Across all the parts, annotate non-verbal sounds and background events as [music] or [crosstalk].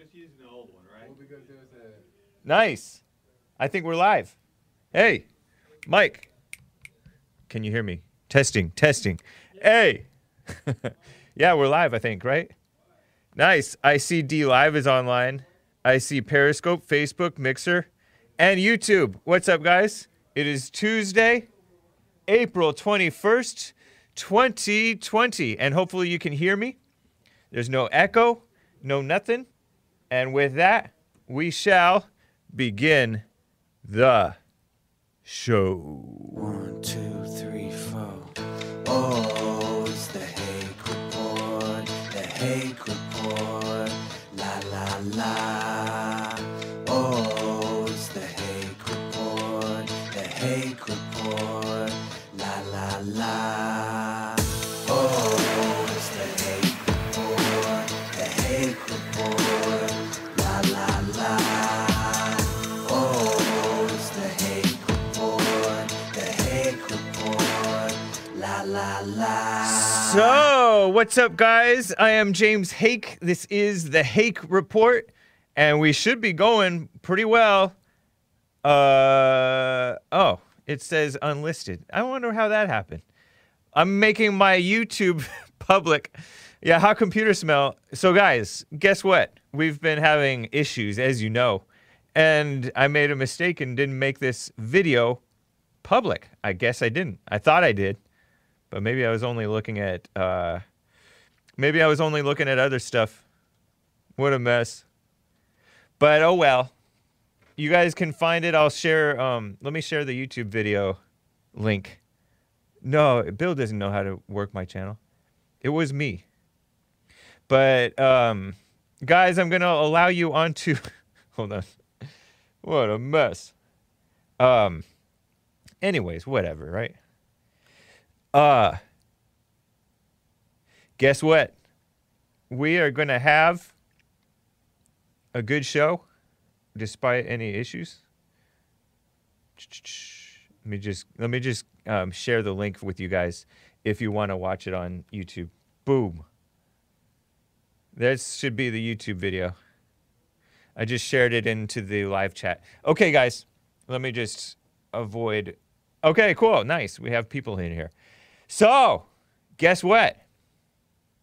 just using the old one, right? Well, because there's a. Nice. I think we're live. Hey, Mike. Can you hear me? Testing, testing. Hey. [laughs] yeah, we're live, I think, right? Nice. I see DLive is online. I see Periscope, Facebook, Mixer, and YouTube. What's up, guys? It is Tuesday, April 21st, 2020. And hopefully you can hear me. There's no echo, no nothing. And with that, we shall begin the show. So, what's up, guys? I am James Hake. This is the Hake Report, and we should be going pretty well. Uh oh, it says unlisted. I wonder how that happened. I'm making my YouTube [laughs] public. Yeah, how computers smell. So, guys, guess what? We've been having issues, as you know, and I made a mistake and didn't make this video public. I guess I didn't. I thought I did but maybe I was only looking at uh, maybe I was only looking at other stuff. What a mess. But oh well. You guys can find it. I'll share um let me share the YouTube video link. No, Bill doesn't know how to work my channel. It was me. But um guys, I'm going to allow you onto [laughs] Hold on. What a mess. Um anyways, whatever, right? Uh, guess what? We are going to have a good show despite any issues. Let me just let me just um, share the link with you guys if you want to watch it on YouTube. Boom. That should be the YouTube video. I just shared it into the live chat. Okay, guys, let me just avoid. Okay, cool, nice. We have people in here. So, guess what?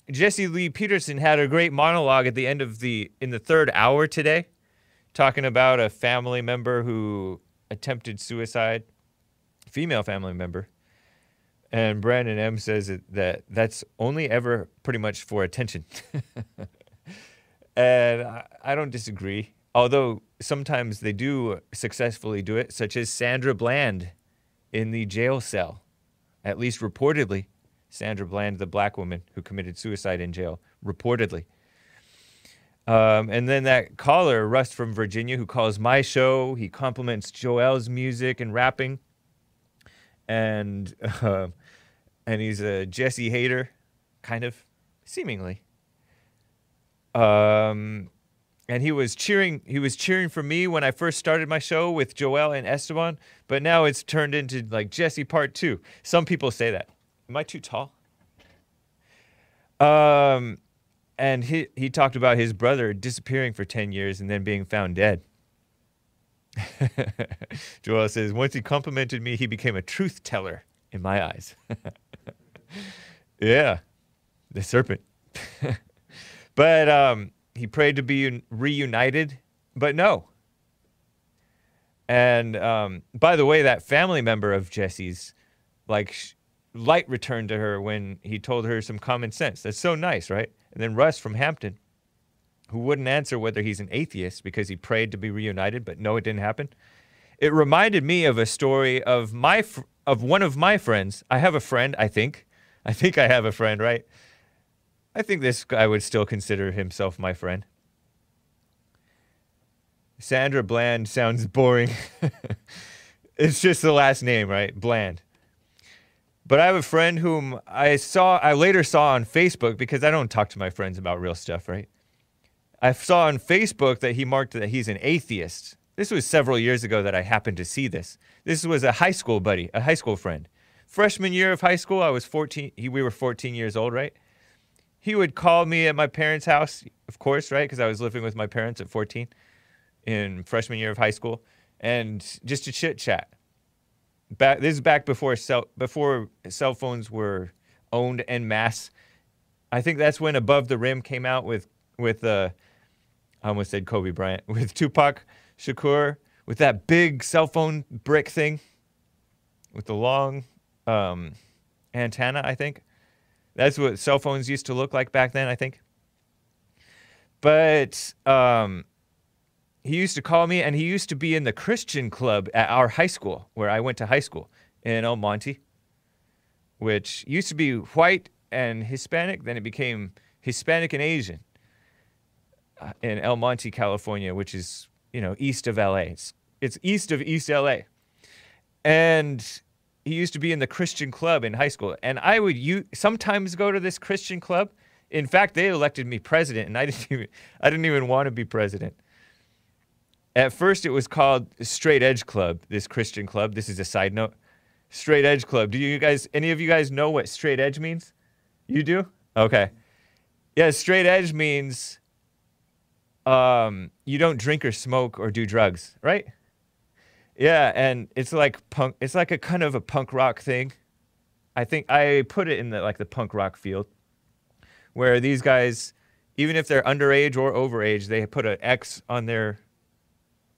Jesse Lee Peterson had a great monologue at the end of the in the third hour today, talking about a family member who attempted suicide, female family member. And Brandon M says that, that that's only ever pretty much for attention. [laughs] and I don't disagree. Although sometimes they do successfully do it, such as Sandra Bland in the jail cell at least reportedly, Sandra Bland, the black woman who committed suicide in jail, reportedly. Um, and then that caller, Russ from Virginia, who calls my show, he compliments Joel's music and rapping, and uh, and he's a Jesse hater, kind of, seemingly. Um, and he was cheering he was cheering for me when I first started my show with Joel and Esteban, but now it's turned into like Jesse part 2. Some people say that. Am I too tall? Um and he he talked about his brother disappearing for 10 years and then being found dead. [laughs] Joel says once he complimented me, he became a truth teller in my eyes. [laughs] yeah. The serpent. [laughs] but um he prayed to be un- reunited, but no. And um, by the way, that family member of Jesse's, like, sh- light returned to her when he told her some common sense. That's so nice, right? And then Russ from Hampton, who wouldn't answer whether he's an atheist because he prayed to be reunited, but no, it didn't happen. It reminded me of a story of my fr- of one of my friends. I have a friend, I think. I think I have a friend, right? I think this guy would still consider himself my friend. Sandra Bland sounds boring. [laughs] it's just the last name, right? Bland. But I have a friend whom I saw, I later saw on Facebook because I don't talk to my friends about real stuff, right? I saw on Facebook that he marked that he's an atheist. This was several years ago that I happened to see this. This was a high school buddy, a high school friend. Freshman year of high school, I was 14, he, we were 14 years old, right? He would call me at my parents' house, of course, right? Because I was living with my parents at 14 in freshman year of high school, and just to chit chat. Back this is back before cell before cell phones were owned en masse. I think that's when Above the Rim came out with with uh, I almost said Kobe Bryant [laughs] with Tupac Shakur with that big cell phone brick thing with the long um, antenna. I think that's what cell phones used to look like back then. I think. But um, he used to call me, and he used to be in the Christian club at our high school where I went to high school in El Monte, which used to be white and Hispanic. Then it became Hispanic and Asian uh, in El Monte, California, which is you know east of LA. It's, it's east of East LA, and he used to be in the Christian club in high school, and I would sometimes go to this Christian club. In fact, they elected me president, and I didn't [laughs] even I didn't even want to be president. At first, it was called Straight Edge Club. This Christian club. This is a side note. Straight Edge Club. Do you guys, any of you guys know what straight edge means? You do? Okay. Yeah, straight edge means um, you don't drink or smoke or do drugs, right? Yeah, and it's like punk. It's like a kind of a punk rock thing. I think I put it in the like the punk rock field, where these guys, even if they're underage or overage, they put an X on their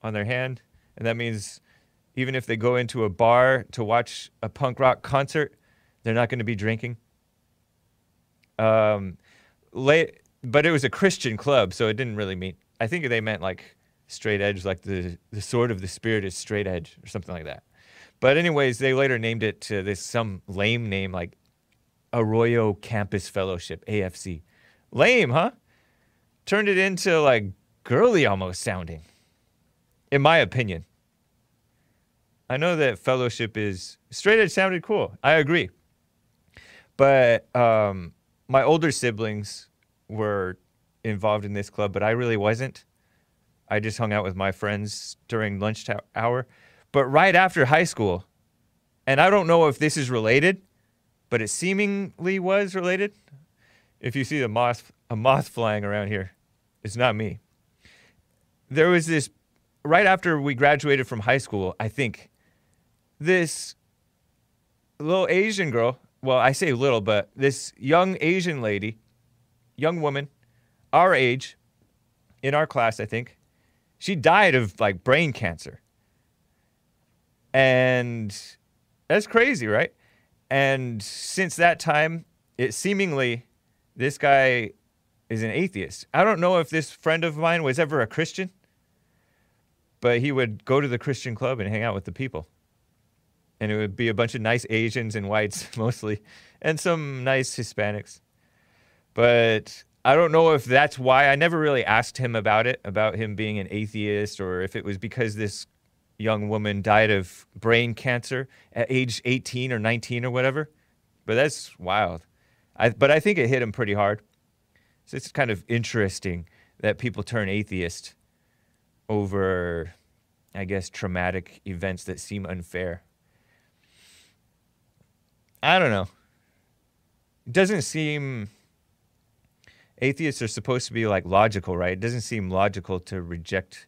on their hand, and that means even if they go into a bar to watch a punk rock concert, they're not going to be drinking. Um, late, but it was a Christian club, so it didn't really mean. I think they meant like straight edge, like the the sword of the spirit is straight edge or something like that. But anyways, they later named it to this some lame name like Arroyo Campus Fellowship AFC. Lame, huh? Turned it into like girly almost sounding, in my opinion. I know that fellowship is straight edge sounded cool. I agree. But um, my older siblings were involved in this club, but I really wasn't. I just hung out with my friends during lunch hour. But right after high school, and I don't know if this is related, but it seemingly was related. If you see the moth, a moth flying around here, it's not me. There was this right after we graduated from high school, I think, this little Asian girl, well, I say little, but this young Asian lady, young woman, our age, in our class, I think, she died of like brain cancer. And that's crazy, right? And since that time, it seemingly this guy is an atheist. I don't know if this friend of mine was ever a Christian, but he would go to the Christian club and hang out with the people. And it would be a bunch of nice Asians and whites [laughs] mostly, and some nice Hispanics. But I don't know if that's why. I never really asked him about it, about him being an atheist, or if it was because this young woman died of brain cancer at age 18 or 19 or whatever. But that's wild. I, but I think it hit him pretty hard. So it's kind of interesting that people turn atheist over, I guess, traumatic events that seem unfair. I don't know. It doesn't seem. Atheists are supposed to be like logical, right? It doesn't seem logical to reject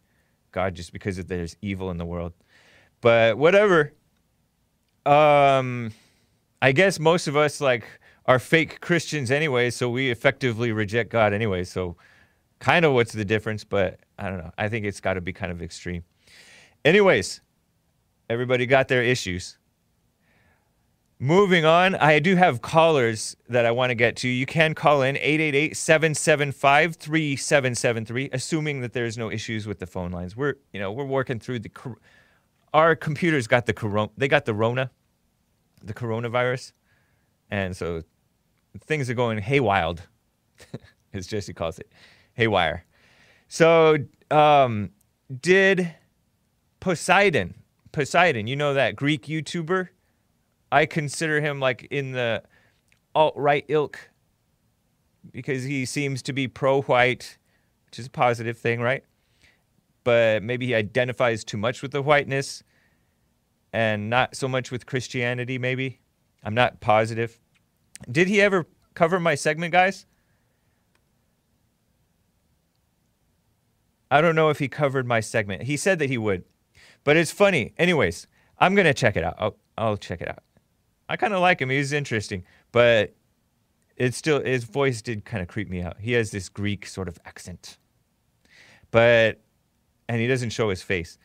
God just because there's evil in the world. But whatever. Um, I guess most of us like are fake Christians anyway, so we effectively reject God anyway. So, kind of what's the difference? But I don't know. I think it's got to be kind of extreme. Anyways, everybody got their issues. Moving on, I do have callers that I want to get to. You can call in 888 775 3773, assuming that there's no issues with the phone lines. We're, you know, we're working through the. Our computers got the corona, they got the Rona, the coronavirus. And so things are going haywild, [laughs] as Jesse calls it, haywire. So, um, did Poseidon, Poseidon, you know that Greek YouTuber? I consider him like in the alt right ilk because he seems to be pro white, which is a positive thing, right? But maybe he identifies too much with the whiteness and not so much with Christianity, maybe. I'm not positive. Did he ever cover my segment, guys? I don't know if he covered my segment. He said that he would, but it's funny. Anyways, I'm going to check it out. I'll, I'll check it out. I kind of like him. He's interesting, but it's still his voice did kind of creep me out. He has this Greek sort of accent, but and he doesn't show his face.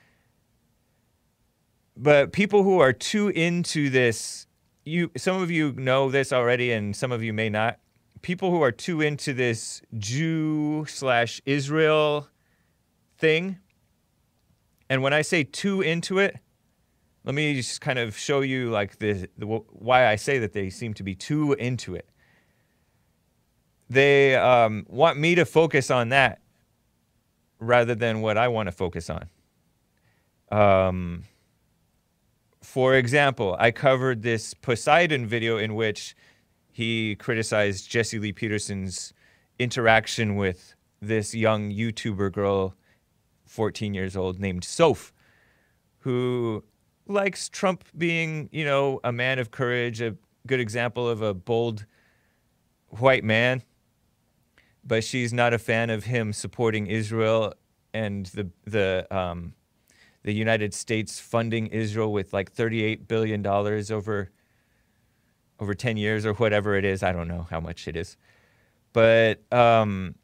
But people who are too into this, you some of you know this already, and some of you may not. People who are too into this Jew slash Israel thing, and when I say too into it, let me just kind of show you like the, the why I say that they seem to be too into it. They um, want me to focus on that rather than what I want to focus on. Um, for example, I covered this Poseidon video in which he criticized Jesse Lee Peterson's interaction with this young YouTuber girl, 14 years old, named Soph, who likes Trump being, you know, a man of courage, a good example of a bold white man. But she's not a fan of him supporting Israel and the the um, the United States funding Israel with like 38 billion dollars over over 10 years or whatever it is. I don't know how much it is, but um,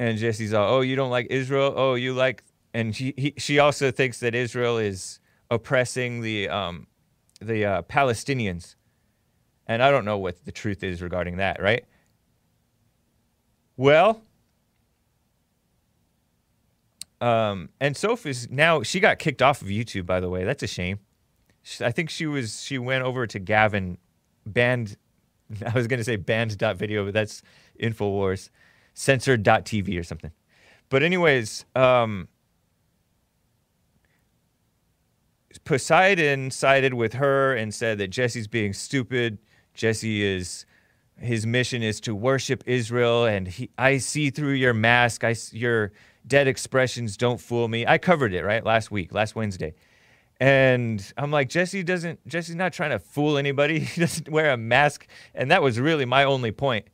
and Jesse's all, oh, you don't like Israel? Oh, you like and she he, she also thinks that Israel is oppressing the um, the uh, Palestinians, and I don't know what the truth is regarding that, right? Well, um, and Sophie's now she got kicked off of YouTube. By the way, that's a shame. She, I think she was she went over to Gavin, banned. [laughs] I was gonna say banned.video, but that's Infowars, censored.tv or something. But anyways, um, Poseidon sided with her and said that Jesse's being stupid. Jesse is his mission is to worship Israel, and he, I see through your mask. I your dead expressions don't fool me. I covered it right last week, last Wednesday, and I'm like Jesse doesn't. Jesse's not trying to fool anybody. [laughs] He doesn't wear a mask, and that was really my only point.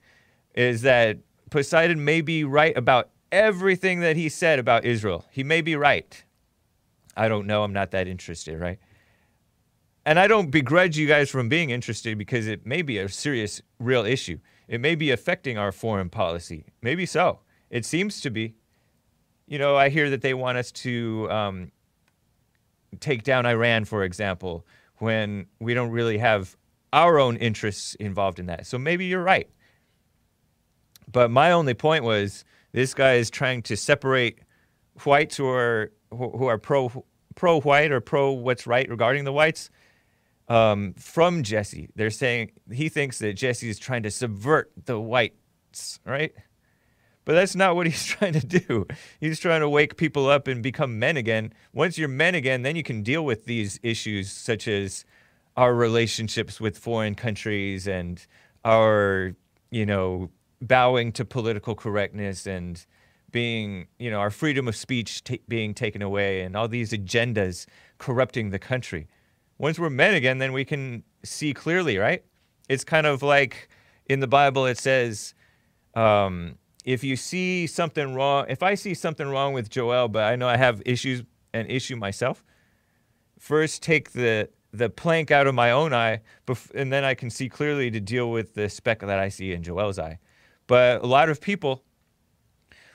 Is that Poseidon may be right about everything that he said about Israel. He may be right. I don't know. I'm not that interested, right? And I don't begrudge you guys from being interested because it may be a serious, real issue. It may be affecting our foreign policy. Maybe so. It seems to be. You know, I hear that they want us to um, take down Iran, for example, when we don't really have our own interests involved in that. So maybe you're right. But my only point was this guy is trying to separate whites who are who are pro pro white or pro what's right regarding the whites um, from Jesse. They're saying he thinks that Jesse is trying to subvert the whites, right? But that's not what [laughs] he's trying to do. He's trying to wake people up and become men again. Once you're men again, then you can deal with these issues such as our relationships with foreign countries and our, you know, bowing to political correctness and being, you know, our freedom of speech t- being taken away and all these agendas corrupting the country. Once we're men again, then we can see clearly, right? It's kind of like in the Bible, it says, um, if you see something wrong, if I see something wrong with Joel, but I know I have issues, an issue myself, first take the the plank out of my own eye, and then I can see clearly to deal with the speck that I see in Joel's eye. But a lot of people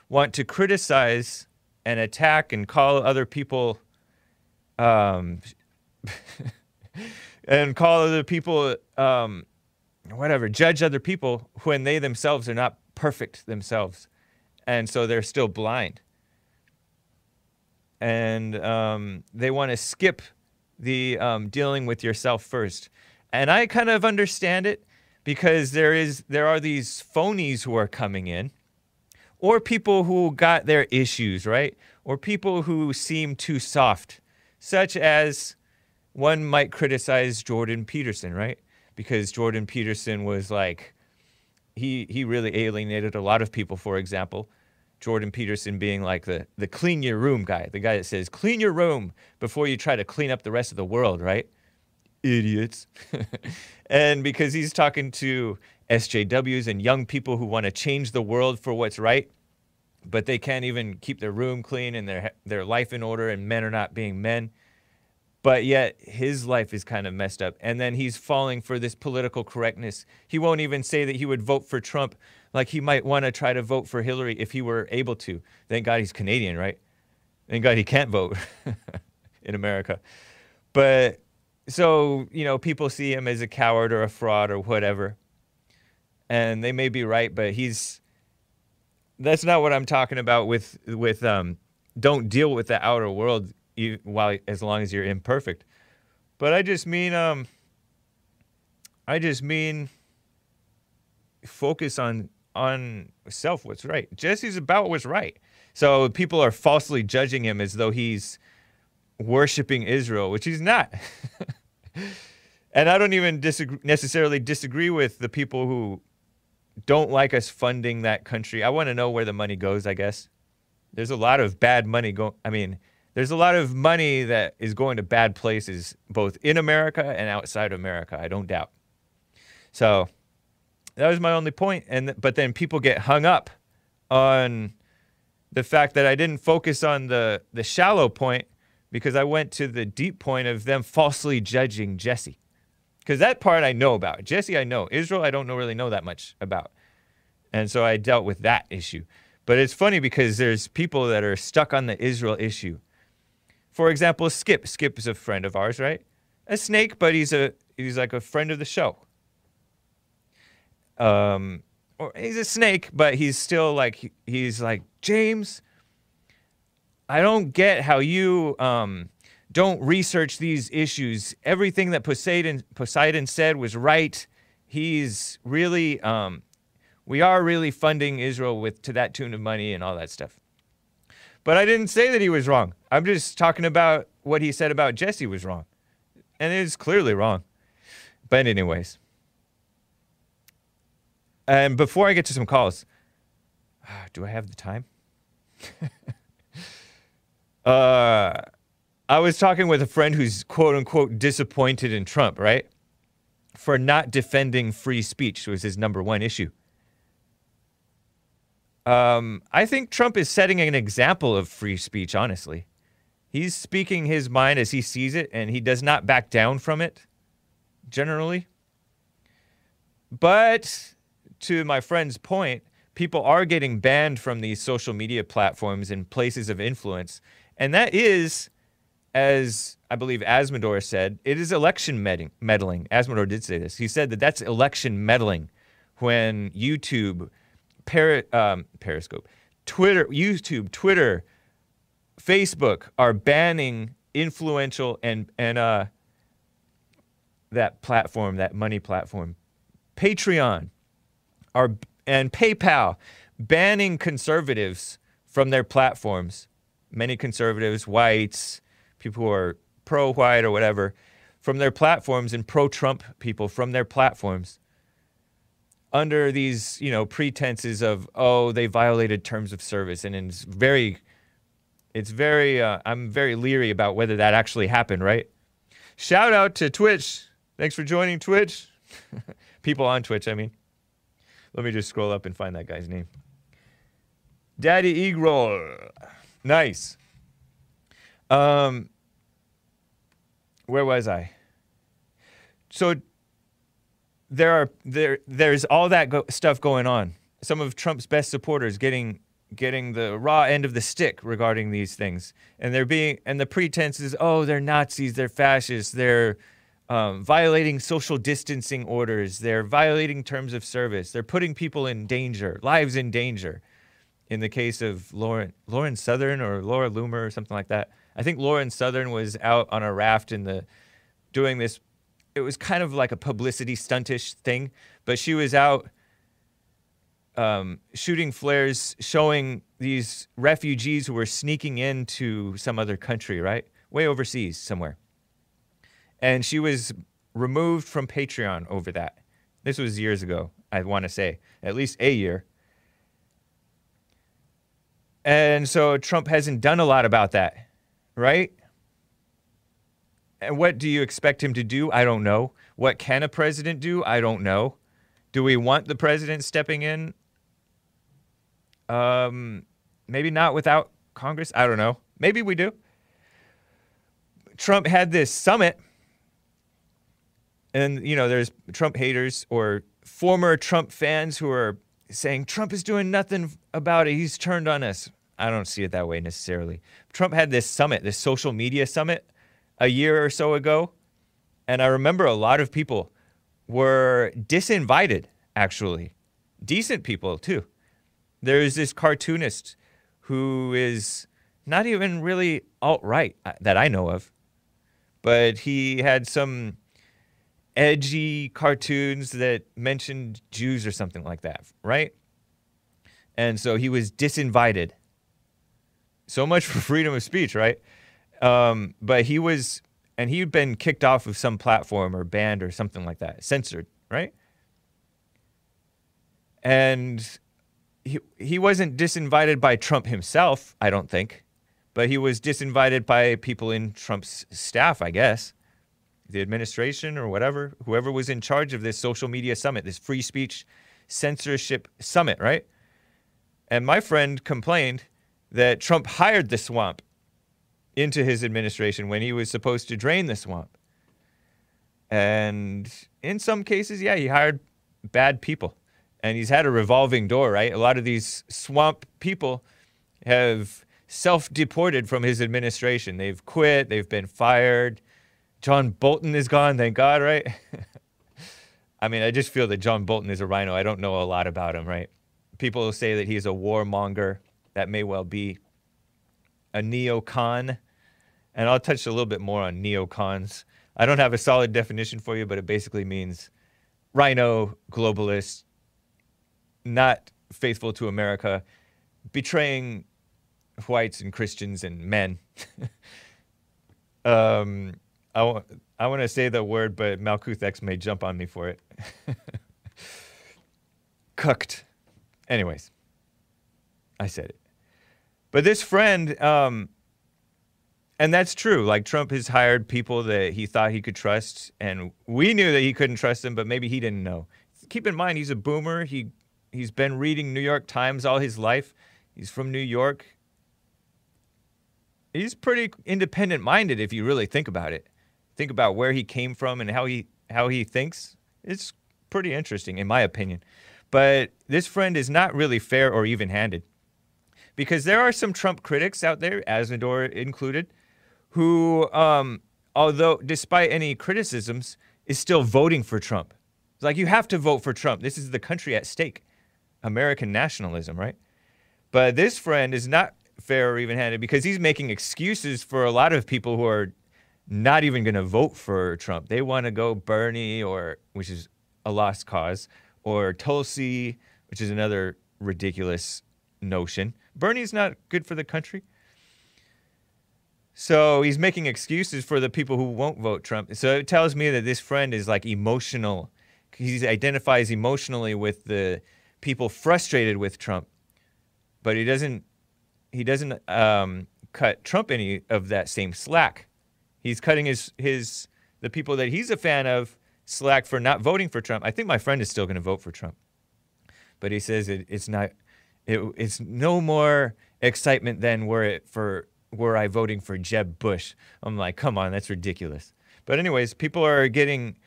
want to criticize and attack and call other people um, [laughs] and call other people um, whatever judge other people when they themselves are not perfect themselves. And so they're still blind. And um, they want to skip the um, dealing with yourself first. And i kind of understand it because there is there are these phonies who are coming in or people who got their issues, right? Or people who seem too soft, such as one might criticize Jordan Peterson, right? Because Jordan Peterson was like, he, he really alienated a lot of people, for example. Jordan Peterson being like the, the clean your room guy, the guy that says, clean your room before you try to clean up the rest of the world, right? Idiots. [laughs] and because he's talking to SJWs and young people who want to change the world for what's right. but they can't even keep their room clean and their their life in order, and men are not being men. But yet his life is kind of messed up, and then he's falling for this political correctness. He won't even say that he would vote for Trump, like he might want to try to vote for Hillary if he were able to. Thank God he's Canadian, right? Thank God he can't vote [laughs] in America. But so, you know, people see him as a coward or a fraud or whatever. And they may be right, but he's that's not what I'm talking about with with um don't deal with the outer world you, while as long as you're imperfect. But I just mean um I just mean focus on on self what's right. Jesse's about what's right. So people are falsely judging him as though he's worshiping Israel, which he's not. [laughs] and I don't even disagree, necessarily disagree with the people who don't like us funding that country. I want to know where the money goes, I guess. There's a lot of bad money going I mean, there's a lot of money that is going to bad places both in America and outside America, I don't doubt. So, that was my only point. point and but then people get hung up on the fact that I didn't focus on the the shallow point because I went to the deep point of them falsely judging Jesse. Because that part I know about. Jesse, I know. Israel, I don't know, really know that much about. And so I dealt with that issue. But it's funny because there's people that are stuck on the Israel issue. For example, Skip. Skip is a friend of ours, right? A snake, but he's a he's like a friend of the show. Um, or he's a snake, but he's still like he's like James. I don't get how you um, don't research these issues. Everything that Poseidon Poseidon said was right. He's really um, we are really funding Israel with to that tune of money and all that stuff. But I didn't say that he was wrong. I'm just talking about what he said about Jesse was wrong. And it is clearly wrong. But anyways. And before I get to some calls, [sighs] do I have the time? [laughs] uh, I was talking with a friend who's quote unquote disappointed in Trump, right? For not defending free speech it was his number one issue. Um, I think Trump is setting an example of free speech, honestly. He's speaking his mind as he sees it, and he does not back down from it, generally. But to my friend's point, people are getting banned from these social media platforms and places of influence. And that is, as I believe Asmodor said, it is election meddling. Asmodor did say this. He said that that's election meddling when YouTube, Peri- um, Periscope, Twitter, YouTube, Twitter, Facebook are banning influential and and uh, that platform, that money platform, Patreon, are and PayPal banning conservatives from their platforms. Many conservatives, whites, people who are pro-white or whatever, from their platforms and pro-Trump people from their platforms under these, you know, pretenses of oh they violated terms of service, and it's very, it's very. Uh, I'm very leery about whether that actually happened. Right? Shout out to Twitch. Thanks for joining Twitch. [laughs] people on Twitch, I mean. Let me just scroll up and find that guy's name. Daddy Eagle. Nice. Um, where was I? So there are there there's all that go- stuff going on. Some of Trump's best supporters getting getting the raw end of the stick regarding these things, and they're being and the pretense is oh they're Nazis, they're fascists, they're um, violating social distancing orders. They're violating terms of service. They're putting people in danger, lives in danger. In the case of Lauren, Lauren Southern or Laura Loomer or something like that. I think Lauren Southern was out on a raft in the doing this. It was kind of like a publicity stuntish thing, but she was out um, shooting flares, showing these refugees who were sneaking into some other country, right? Way overseas somewhere and she was removed from Patreon over that. This was years ago, I want to say, at least a year. And so Trump hasn't done a lot about that, right? And what do you expect him to do? I don't know. What can a president do? I don't know. Do we want the president stepping in? Um, maybe not without Congress. I don't know. Maybe we do. Trump had this summit, and you know, there's Trump haters or former Trump fans who are saying Trump is doing nothing about it. He's turned on us. I don't see it that way necessarily. Trump had this summit, this social media summit, a year or so ago, and I remember a lot of people were disinvited. Actually, decent people too. There's this cartoonist who is not even really alt right uh, that I know of, but he had some edgy cartoons that mentioned Jews or something like that, right? And so he was disinvited. So much [laughs] for freedom of speech, right? Um, but he was, and he'd been kicked off of some platform or banned or something like that, censored, right? And he, he wasn't disinvited by Trump himself, I don't think, but he was disinvited by people in Trump's staff, I guess, the administration or whatever, whoever was in charge of this social media summit, this free speech censorship summit, right? And my friend complained that Trump hired the swamp into his administration when he was supposed to drain the swamp. And in some cases, yeah, he hired bad people and he's had a revolving door, right? A lot of these swamp people have self deported from his administration. They've quit, they've been fired. John Bolton is gone, thank God, right? [laughs] I mean, I just feel that John Bolton is a rhino. I don't know a lot about him, right? People say that he's a warmonger. That may well be a neocon. And I'll touch a little bit more on neocons. I don't have a solid definition for you, but it basically means rhino, globalist, not faithful to America, betraying whites and Christians and men. [laughs] um, I, w- I want to say the word, but Malkuth X may jump on me for it. [laughs] Cooked. Anyways, I said it. But this friend, um, and that's true. Like Trump has hired people that he thought he could trust, and we knew that he couldn't trust them, but maybe he didn't know. Keep in mind, he's a boomer. He he's been reading New York Times all his life. He's from New York. He's pretty independent minded if you really think about it. Think about where he came from and how he how he thinks. It's pretty interesting in my opinion. But this friend is not really fair or even-handed. Because there are some Trump critics out there, Asnador included, who um, although despite any criticisms is still voting for Trump. It's like you have to vote for Trump. This is the country at stake. American nationalism, right? But this friend is not fair or even handed because he's making excuses for a lot of people who are not even going to vote for Trump. They want to go Bernie, or which is a lost cause, or Tulsi, which is another ridiculous notion. Bernie's not good for the country. So he's making excuses for the people who won't vote Trump. So it tells me that this friend is like emotional. He identifies emotionally with the people frustrated with Trump, but he doesn't he doesn't um, cut Trump any of that same slack. He's cutting his his the people that he's a fan of slack for not voting for Trump. I think my friend is still going to vote for Trump, but he says it, it's not. It, it's no more excitement than were it for were I voting for Jeb Bush. I'm like, come on, that's ridiculous. But anyways, people are getting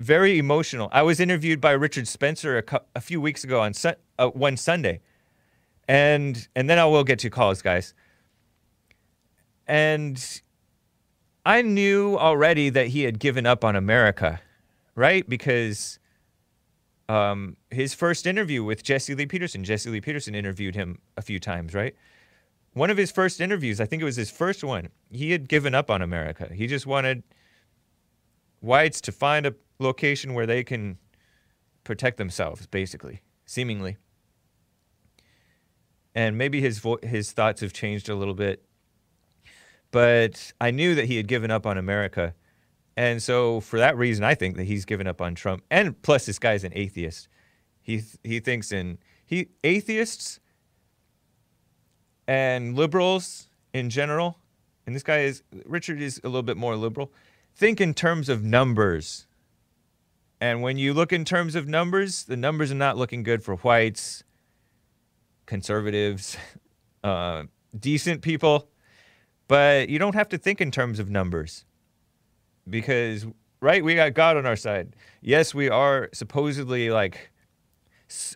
very emotional. I was interviewed by Richard Spencer a, cu- a few weeks ago on su- uh, one Sunday, and and then I will get to calls, guys. And I knew already that he had given up on America, right? Because um, his first interview with Jesse Lee Peterson, Jesse Lee Peterson interviewed him a few times, right? One of his first interviews, I think it was his first one, he had given up on America. He just wanted whites to find a location where they can protect themselves, basically, seemingly. And maybe his vo- his thoughts have changed a little bit, but I knew that he had given up on America, and so for that reason, I think that he's given up on Trump. And plus, this guy's an atheist. He he thinks in he atheists and liberals in general, and this guy is Richard is a little bit more liberal. Think in terms of numbers and when you look in terms of numbers, the numbers are not looking good for whites, conservatives, [laughs] uh, decent people, but you don't have to think in terms of numbers because, right, we got God on our side. Yes, we are supposedly like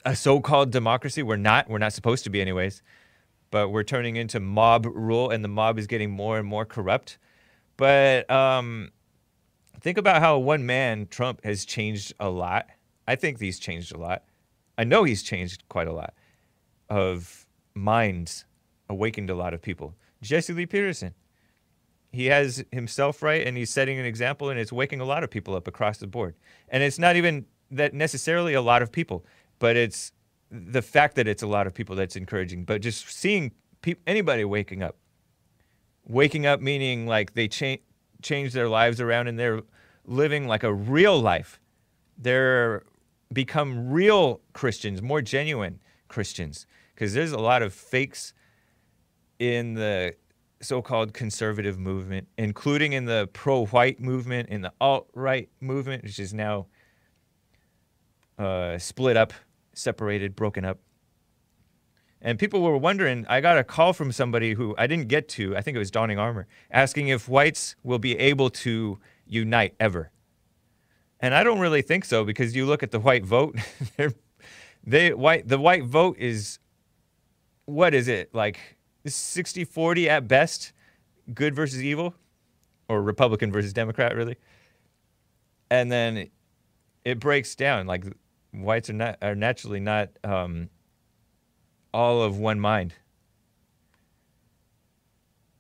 a so called democracy. We're not. We're not supposed to be, anyways. But we're turning into mob rule, and the mob is getting more and more corrupt. But um, think about how one man, Trump, has changed a lot. I think he's changed a lot. I know he's changed quite a lot of minds, awakened a lot of people. Jesse Lee Peterson, he has himself right and he's setting an example and it's waking a lot of people up across the board. And it's not even that necessarily a lot of people, but it's the fact that it's a lot of people that's encouraging. But just seeing peop anybody waking up, waking up meaning like they cha- change their lives around and they're living like a real life. They're become real Christians, more genuine Christians, because there's a lot of fakes in the so-called conservative movement, including in the pro-white movement, in the alt-right movement, which is now uh, split up, separated, broken up. And people were wondering. I got a call from somebody who I didn't get to. I think it was Donning Armour, asking if whites will be able to unite ever. And I don't really think so because you look at the white vote. [laughs] they white the white vote is what is it like 60 40 at best good versus evil or republican versus democrat really. And then it, breaks down like whites are not are naturally not um, all of one mind.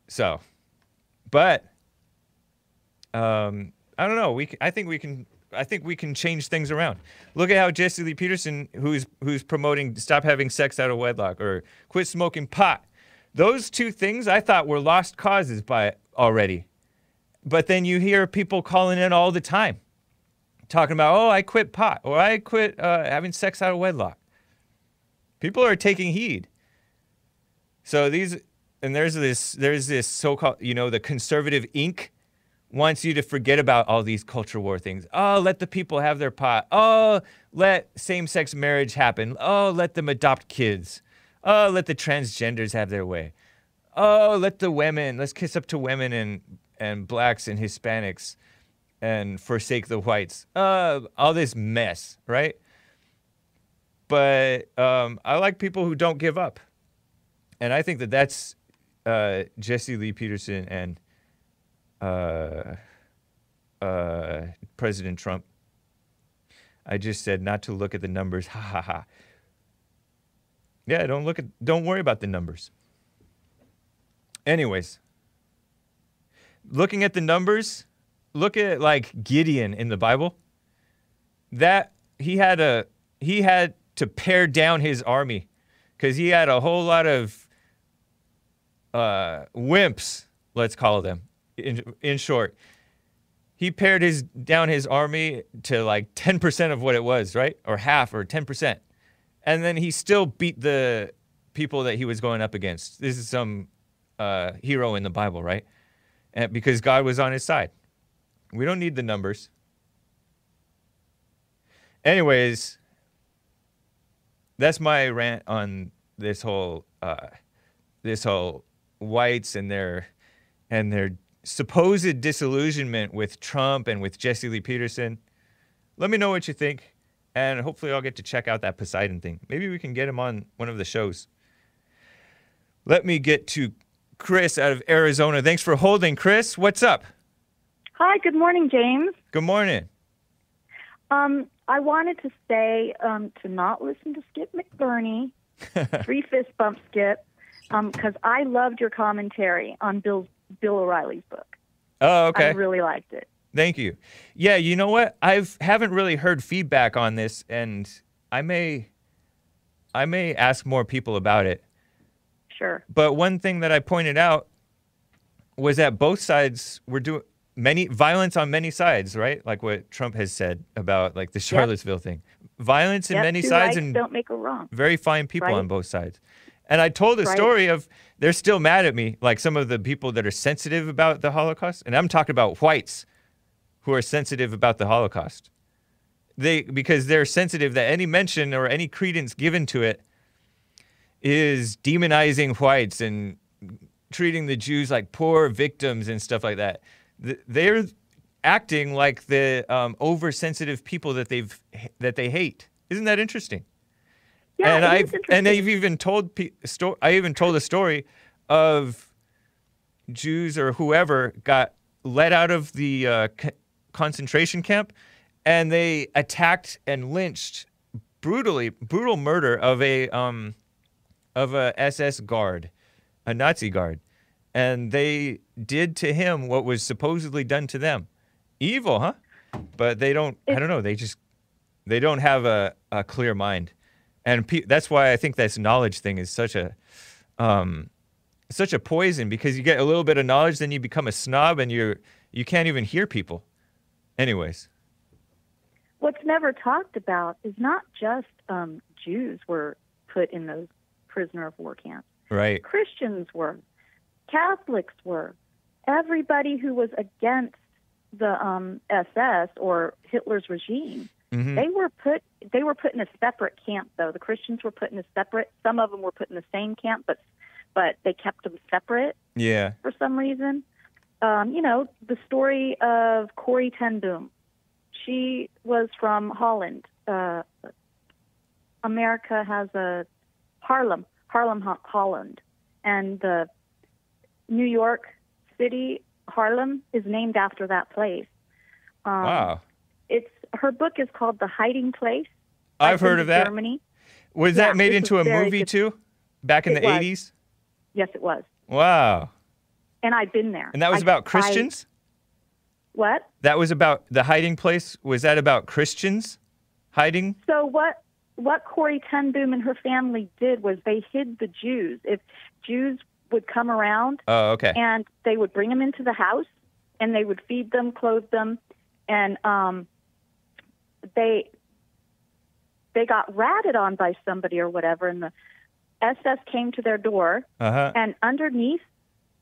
So but um, i don't know we i think we can i think we can change things around. Look at how jesse lee peterson who's who's promoting stop having sex out of wedlock or quit smoking pot those two things i thought were lost causes by already but then you hear people calling in all the time talking about oh i quit pot or i quit uh, having sex out of wedlock people are taking heed so these and there's this there's this so-called you know the conservative Inc wants you to forget about all these culture war things. Oh, let the people have their pot. Oh, let same-sex marriage happen. Oh, let them adopt kids. Oh, let the transgenders have their way. Oh, let the women, let's kiss up to women and and blacks and Hispanics and forsake the whites. Uh, all this mess, right? But um, I like people who don't give up. And I think that that's uh, Jesse Lee Peterson and uh, uh, President Trump. I just said not to look at the numbers. [laughs] Ha ha ha. Yeah, don't look at. Don't worry about the numbers. Anyways, looking at the numbers, look at like Gideon in the Bible. That he had a he had to pare down his army because he had a whole lot of uh, wimps. Let's call them in, in short, he pared his down his army to like 10% of what it was, right? Or half or 10%. And then he still beat the people that he was going up against. This is some uh, hero in the Bible, right? And because God was on his side. We don't need the numbers. Anyways, that's my rant on this whole uh, this whole whites and their and their supposed disillusionment with Trump and with Jesse Lee Peterson. Let me know what you think, and hopefully I'll get to check out that Poseidon thing. Maybe we can get him on one of the shows. Let me get to Chris out of Arizona. Thanks for holding, Chris. What's up? Hi, good morning, James. Good morning. Um, I wanted to say um, to not listen to Skip McBurney, [laughs] three fist bump Skip, because I loved your commentary on Bill Bill O'Reilly's book. Oh, okay. I really liked it. Thank you. Yeah, you know what? I've haven't really heard feedback on this, and I may, I may ask more people about it. Sure. But one thing that I pointed out was that both sides were doing many violence on many sides, right? Like what Trump has said about like the Charlottesville thing. Violence in Yep, many sides and don't make a wrong. very fine people Right. on both sides. And I told a Right. story of they're still mad at me, like some of the people that are sensitive about the Holocaust, and I'm talking about whites who are sensitive about the Holocaust. They because they're sensitive that any mention or any credence given to it is demonizing whites and treating the Jews like poor victims and stuff like that. They're acting like the um, oversensitive people that they've that they hate. Isn't that interesting? Yeah, and I've and I've even told pe- sto- I even told a story of Jews or whoever got let out of the uh, concentration camp, and they attacked and lynched brutally brutal murder of a um of a SS guard, a Nazi guard, and they did to him what was supposedly done to them. Evil, huh? But they don't. I don't know. They just they don't have a, a clear mind, and pe- that's why I think this knowledge thing is such a um, such a poison because you get a little bit of knowledge, then you become a snob, and you you can't even hear people. Anyways, What's never talked about is not just um, Jews were put in those prisoner of war camps. right? Christians were, Catholics were, everybody who was against the um, SS or Hitler's regime. hmm They were put. They were put in a separate camp, though. The Christians were put in a separate. Some of them were put in the same camp, but but they kept them separate Yeah. for some reason. Um, you know, the story of Corrie ten Boom. She was from Holland. Uh, America has a Harlem, Harlem, Holland, and the New York City, Harlem, is named after that place. Um, Wow. It's her book is called The Hiding Place. I've heard of that. Germany. Was Yeah, that made into a movie good. too? Back in It the. 80s? Yes, it was, Wow. And I've been there. And that was I- about I- Christians? what? that was about the hiding place? Was that about Christians hiding? So what what Corrie ten Boom and her family did was they hid the Jews. If Jews would come around Oh, okay. and they would bring them into the house and they would feed them, clothe them, and um, they they got ratted on by somebody or whatever, and the SS came to their door, Uh-huh. and underneath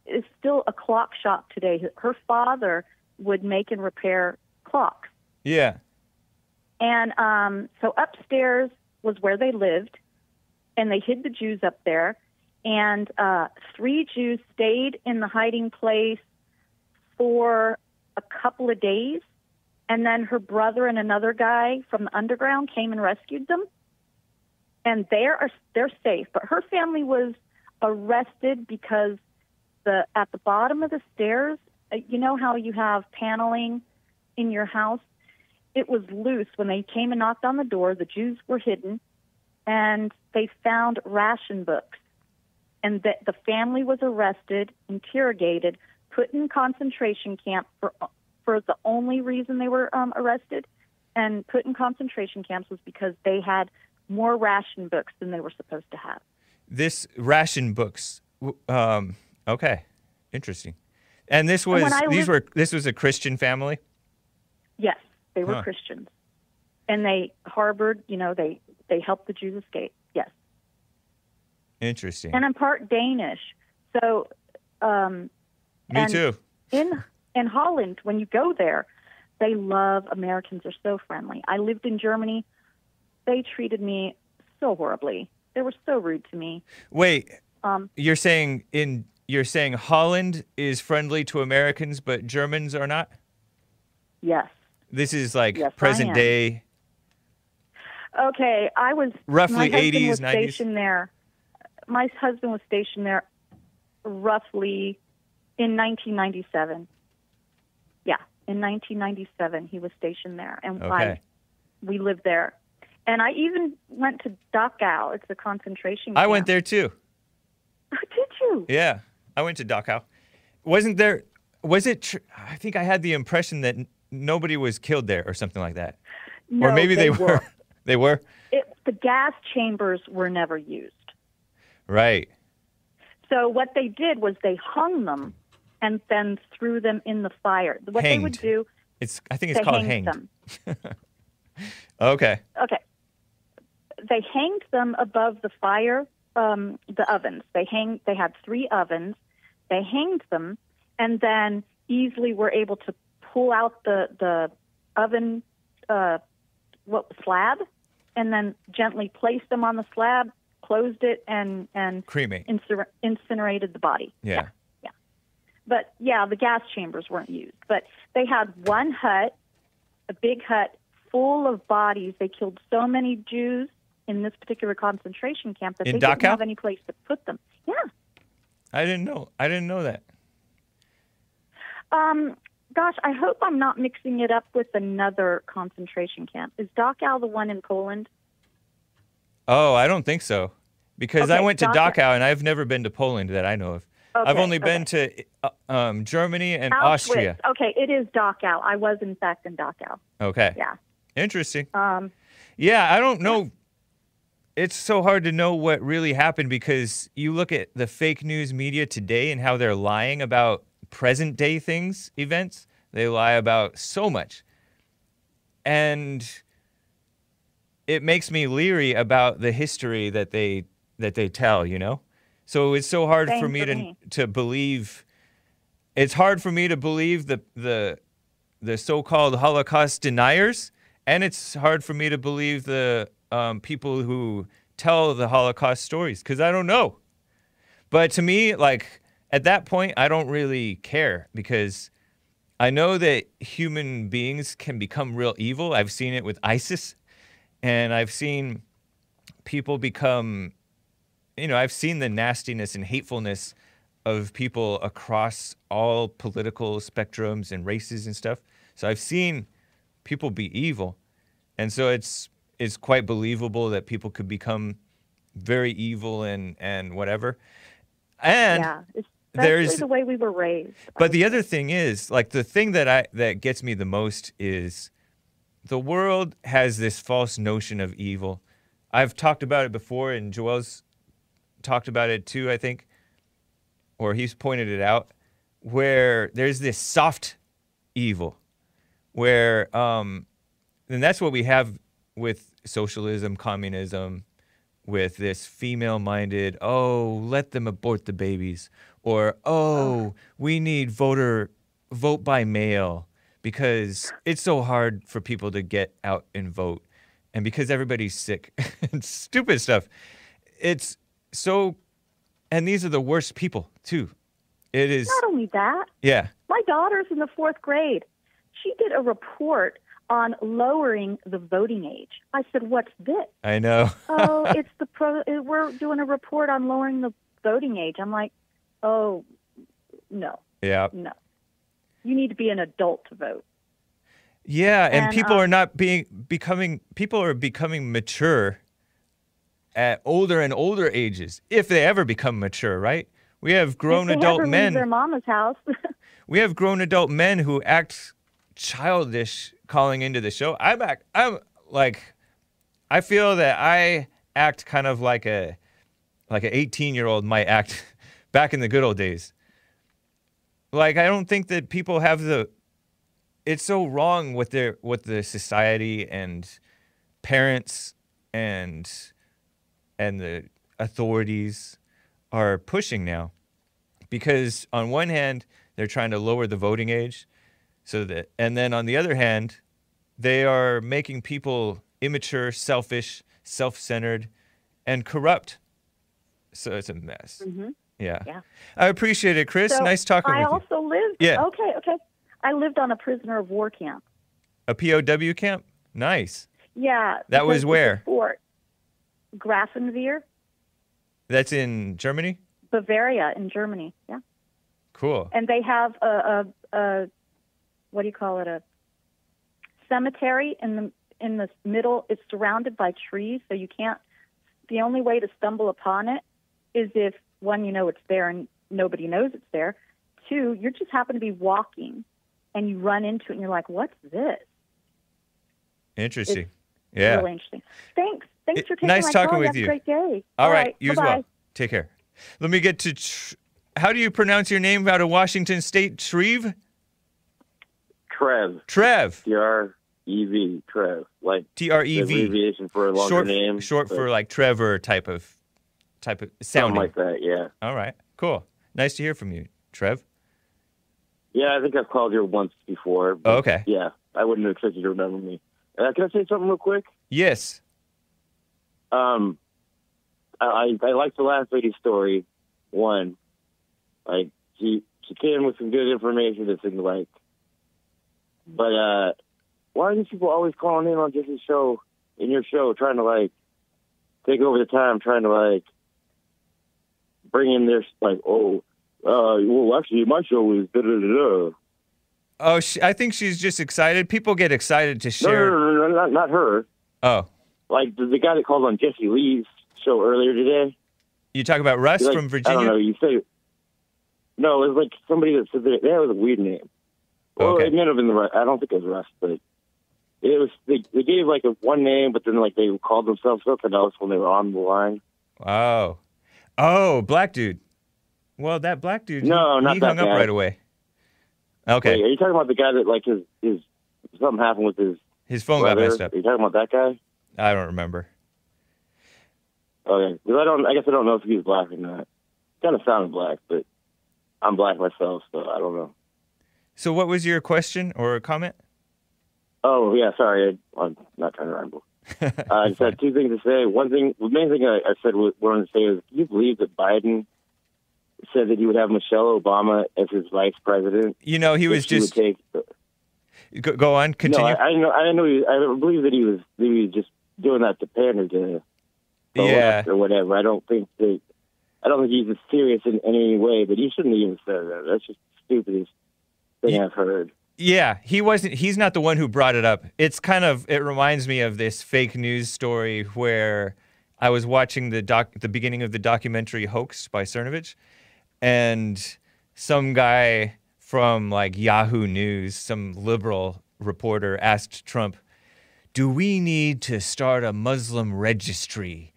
is still a clock shop today. Her father would make and repair clocks. Yeah. And um, so upstairs was where they lived, and they hid the Jews up there. And uh, three Jews stayed in the hiding place for a couple of days. And then her brother and another guy from the underground came and rescued them. And they're they're safe. But her family was arrested because the at the bottom of the stairs, uh, you know how you have paneling in your house it was loose when they came and knocked on the door. The Jews were hidden, and they found ration books. And that the family was arrested, interrogated, put in concentration camp for for the only reason they were um, arrested, and put in concentration camps was because they had more ration books than they were supposed to have. This ration books. Um, okay. Interesting. And this was I these lived- were this was a Christian family? Yes, they were Huh. Christians, and they harbored. You know, they they helped the Jews escape. Yes. Interesting. and I'm part Danish. So um, Me and too. in in Holland, when you go there, they love Americans. Are so friendly. I lived in Germany. They treated me so horribly. They were so rude to me. Wait, Um, you're saying in you're saying Holland is friendly to Americans but Germans are not? yes. This is like Yes, I present day Okay, I was Roughly my husband 80s, was 90s? stationed there. My husband was stationed there roughly in 1997. Yeah, in 1997 he was stationed there, and I Okay. we lived there. And I even went to Dachau. It's a concentration camp. I went there too. Oh, [laughs] did you? Yeah, I went to Dachau. Wasn't there? Was it? Tr- I think I had the impression that n- nobody was killed there or something like that. No, or maybe they, were. [laughs] they were. It, the gas chambers were never used. Right. So what they did was they hung them and then threw them in the fire. What they would do, It's. I think it's called hanged hanged. them. [laughs] Okay. Okay. They hanged them above the fire, um, the ovens. They hang. They had three ovens. They hanged them, and then easily were able to pull out the the oven, uh, what slab, and then gently place them on the slab, closed it and and Cremate. incinerated, incinerated the body. Yeah. Yeah. But yeah, the gas chambers weren't used. But they had one hut, a big hut full of bodies. They killed so many Jews in this particular concentration camp that In they Dachau? didn't have any place to put them. Yeah. I didn't know. I didn't know that. Um, gosh, I hope I'm not mixing it up with another concentration camp. Is Dachau the one in Poland? Oh, I don't think so. Because I went to Dachau. Dachau and I've never been to Poland that I know of. I've Okay, only been to uh, um, Germany and Austria. Okay, it is Dachau. I was in fact in Dachau. Okay. Yeah. Interesting. Um, Yeah, I don't know. It's so hard to know what really happened because you look at the fake news media today and how they're lying about present day things, events. They lie about so much. And it makes me leery about the history that they that they tell, you know? So it's so hard Same for me for to me. to believe it's hard for me to believe the the the so-called Holocaust deniers, and it's hard for me to believe the um, people who tell the Holocaust stories because I don't know. But to me, like at that point, I don't really care because I know that human beings can become real evil. I've seen it with ISIS, and I've seen people become, you know, I've seen the nastiness and hatefulness of people across all political spectrums and races and stuff. So I've seen people be evil, and so it's it's quite believable that people could become very evil and and whatever. And yeah, there's- the way we were raised. but the other thing is, like the thing that I that gets me the most is the world has this false notion of evil. I've talked about it before, and Joel's talked about it too, I think, or he's pointed it out, where there's this soft evil, where um, and that's what we have with socialism, communism, with this female-minded, oh, let them abort the babies, or oh, uh-huh. we need voter vote by mail because it's so hard for people to get out and vote, and because everybody's sick [laughs] and stupid stuff. It's so, and these are the worst people too. It is, Not only that, yeah, my daughter's in the fourth grade. She did a report on lowering the voting age. I said, "What's this?" I know. [laughs] oh, [laughs] it's the pro. We're doing a report on lowering the voting age. I'm like, oh, no, yeah. no. You need to be an adult to vote. Yeah, and, And, people um, are not being becoming people are becoming mature at older and older ages, if they ever become mature, right? We have grown adult men. their mama's house. [laughs] we have grown adult men who act childish calling into the show. I'm act, I'm like I feel that I act kind of like a like an 18 year old might act [laughs] back in the good old days. Like I don't think that people have the it's so wrong what their what the society and parents and and the authorities are pushing now because on one hand they're trying to lower the voting age so that and then on the other hand they are making people immature selfish self-centered and corrupt so it's a mess mm-hmm. yeah Yeah. i appreciate it chris So nice talking to you. I also lived. Yeah. Okay, okay. I lived on a prisoner of war camp. a pow camp nice Yeah. That was because it's a where? Fort Grafenwöhr, that's in germany Bavaria, in Germany. Yeah. cool and they have a, a, a what do you call it a cemetery in the in the middle it's surrounded by trees so you can't the only way to stumble upon it is if one you know it's there and nobody knows it's there two you just happen to be walking and you run into it and you're like what's this interesting yeah really interesting thanks thanks It- for taking nice my talking call. with have you. a great day All right, you as bye-bye. well. Take care. Let me get to. Tr- How do you pronounce your name out of Washington State? Shreve? Trev, Trev. T R E V, Trev, like T R E V. Abbreviation for a longer Short, name. short for like Trevor type of, type of something like that. Yeah, All right, cool. Nice to hear from you, Trev. yeah. I think I've called you once before. Oh, okay. Yeah, I wouldn't expect you to remember me. Uh, can I say something real quick? Yes. Um, I I like the last lady's story. One, like she she came with some good information that seemed like, but uh, why are these people always calling in on Jesse's show in your show trying to like take over the time, trying to like bring in their like oh. Uh, well, actually, my show is da da da da. Oh, she, I think she's just excited. People get excited to share. no, no, no, no, not, not her. Oh, Like the, the guy that called on Jesse Lee's show earlier today. you talk about Russ Like, from I don't know. Virginia? You say no. It was like somebody that said that that was a weird name. Well, Okay. it might have been the Russ. I don't think it was Russ, but it was. They, they gave like a one name, but then like they called themselves something else when they were on the line. Oh, oh, black dude. Well, that black dude. No, he, not he that hung up guy. right away. Okay, Wait, are you talking about the guy that like his his something happened with his his phone got messed up. Are you talking about that guy? I don't remember. Okay, because I don't. I guess I don't know if he was black or not. Kind of sounded black, but I'm black myself, so I don't know. So, what was your question or comment? Oh yeah, sorry, I, I'm not trying to ramble. [laughs] Uh, I just had two things to say. One thing, the main thing I, I said wa- wanted to say is, can you believe that Biden said that he would have Michelle Obama as his vice president? You know, he was just take. go, go on, No, continue. I, I know. I know. He, I believe that he was. That he was just doing that to pander to yeah, or whatever. I don't think that. I don't think he's serious in, any way. But he shouldn't even say that. That's just the stupidest thing I've heard. yeah. He wasn't. He's not the one who brought it up. It's kind of. It reminds me of this fake news story where I was watching the doc, the beginning of the documentary Hoax by Cernovich, and some guy from like Yahoo News, some liberal reporter, asked Trump, "Do we need to start a Muslim registry?"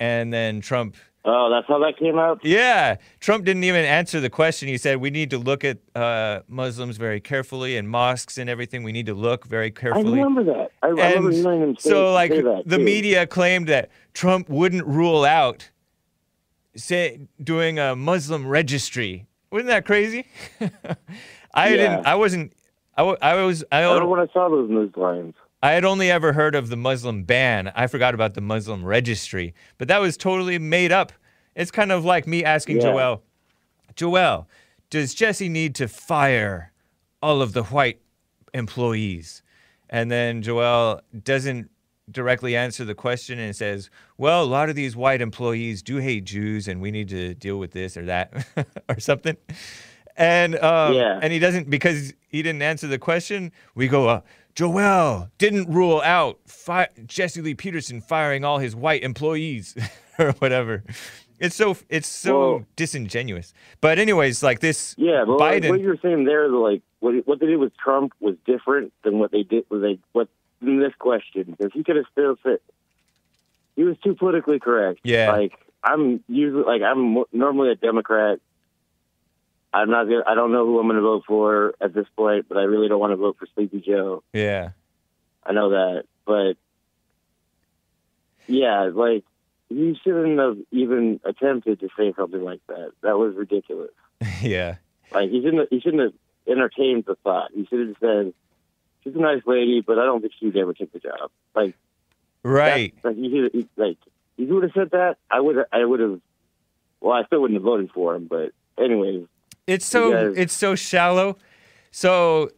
And then Trump Oh, that's how that came out. Yeah, Trump didn't even answer the question. He said we need to look at uh, Muslims very carefully and mosques and everything. We need to look very carefully. I remember that. I, I remember hearing him say, so, like, say that the too. media claimed that Trump wouldn't rule out say doing a Muslim registry. Wasn't that crazy? [laughs] I Yeah. didn't. I wasn't. I, wa- I was. I, I when I saw those news lines. I had only ever heard of the Muslim ban. I forgot about the Muslim registry, but that was totally made up. It's kind of like me asking Yeah. Joelle, Joelle, does Jesse need to fire all of the white employees? And then Joelle doesn't directly answer the question and says, well, a lot of these white employees do hate Jews and we need to deal with this or that [laughs] or something. And um, Yeah. and he doesn't because he didn't answer the question. We go, uh, Joel didn't rule out fi- Jesse Lee Peterson firing all his white employees [laughs] or whatever. It's so it's so Well- disingenuous. But anyways, like this Yeah, but like, Biden. what you're saying there, like what what they did with Trump was different than what they did. with they what in this question? Because he could have still said he was too politically correct. Yeah. like I'm usually like I'm normally a Democrat. I'm not. Gonna, I don't know who I'm going to vote for at this point, but I really don't want to vote for Sleepy Joe. yeah. I know that, but yeah, like he shouldn't have even attempted to say something like that. That was ridiculous. [laughs] yeah. Like he shouldn't. He shouldn't have entertained the thought. He should have said, "She's a nice lady, but I don't think she'd ever take the job." Like Right. that- like he. He, like if he would have said that, I would. I would have. Well, I still wouldn't have voted for him, but anyways, It's so guys- it's so shallow. So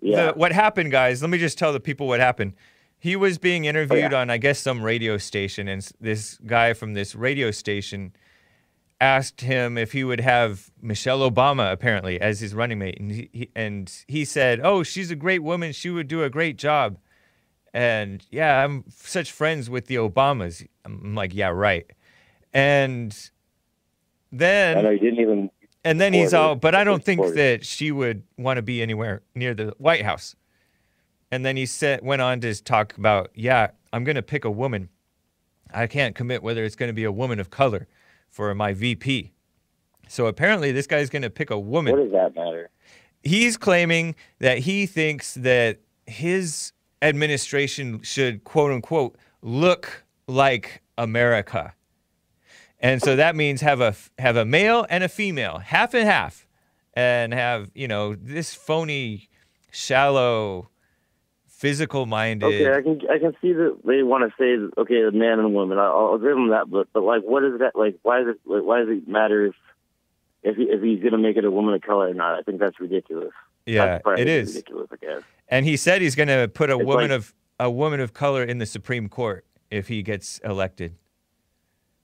yeah. the, what happened, guys? Let me just tell the people what happened. He was being oh, interviewed yeah. on, I guess, some radio station, and this guy from this radio station asked him if he would have Michelle Obama apparently as his running mate, and he, he and he said, "Oh, she's a great woman. She would do a great job." And yeah, I'm such friends with the Obamas. I'm like, yeah, right. And then And I know he didn't even. And then he's all, but I don't think Support her. that she would want to be anywhere near the White House. And then he said, went on to talk about, yeah, I'm going to pick a woman. I can't commit whether it's going to be a woman of color for my VP. So apparently, this guy's going to pick a woman What does that matter? he's claiming that he thinks that his administration should quote unquote look like America. And so that means have a have a male and a female, half and half, and have, you know, this phony shallow physical minded. Okay, I can I can see that they want to say okay, the man and a woman. I'll, I'll give them that, but but like, what is that like? Why is it like, why does it matter if if, he, if he's gonna make it a woman of color or not? I think that's ridiculous. yeah, That's it is. ridiculous. I guess. And he said he's going to put a It's woman like- of a woman of color in the Supreme Court if he gets elected.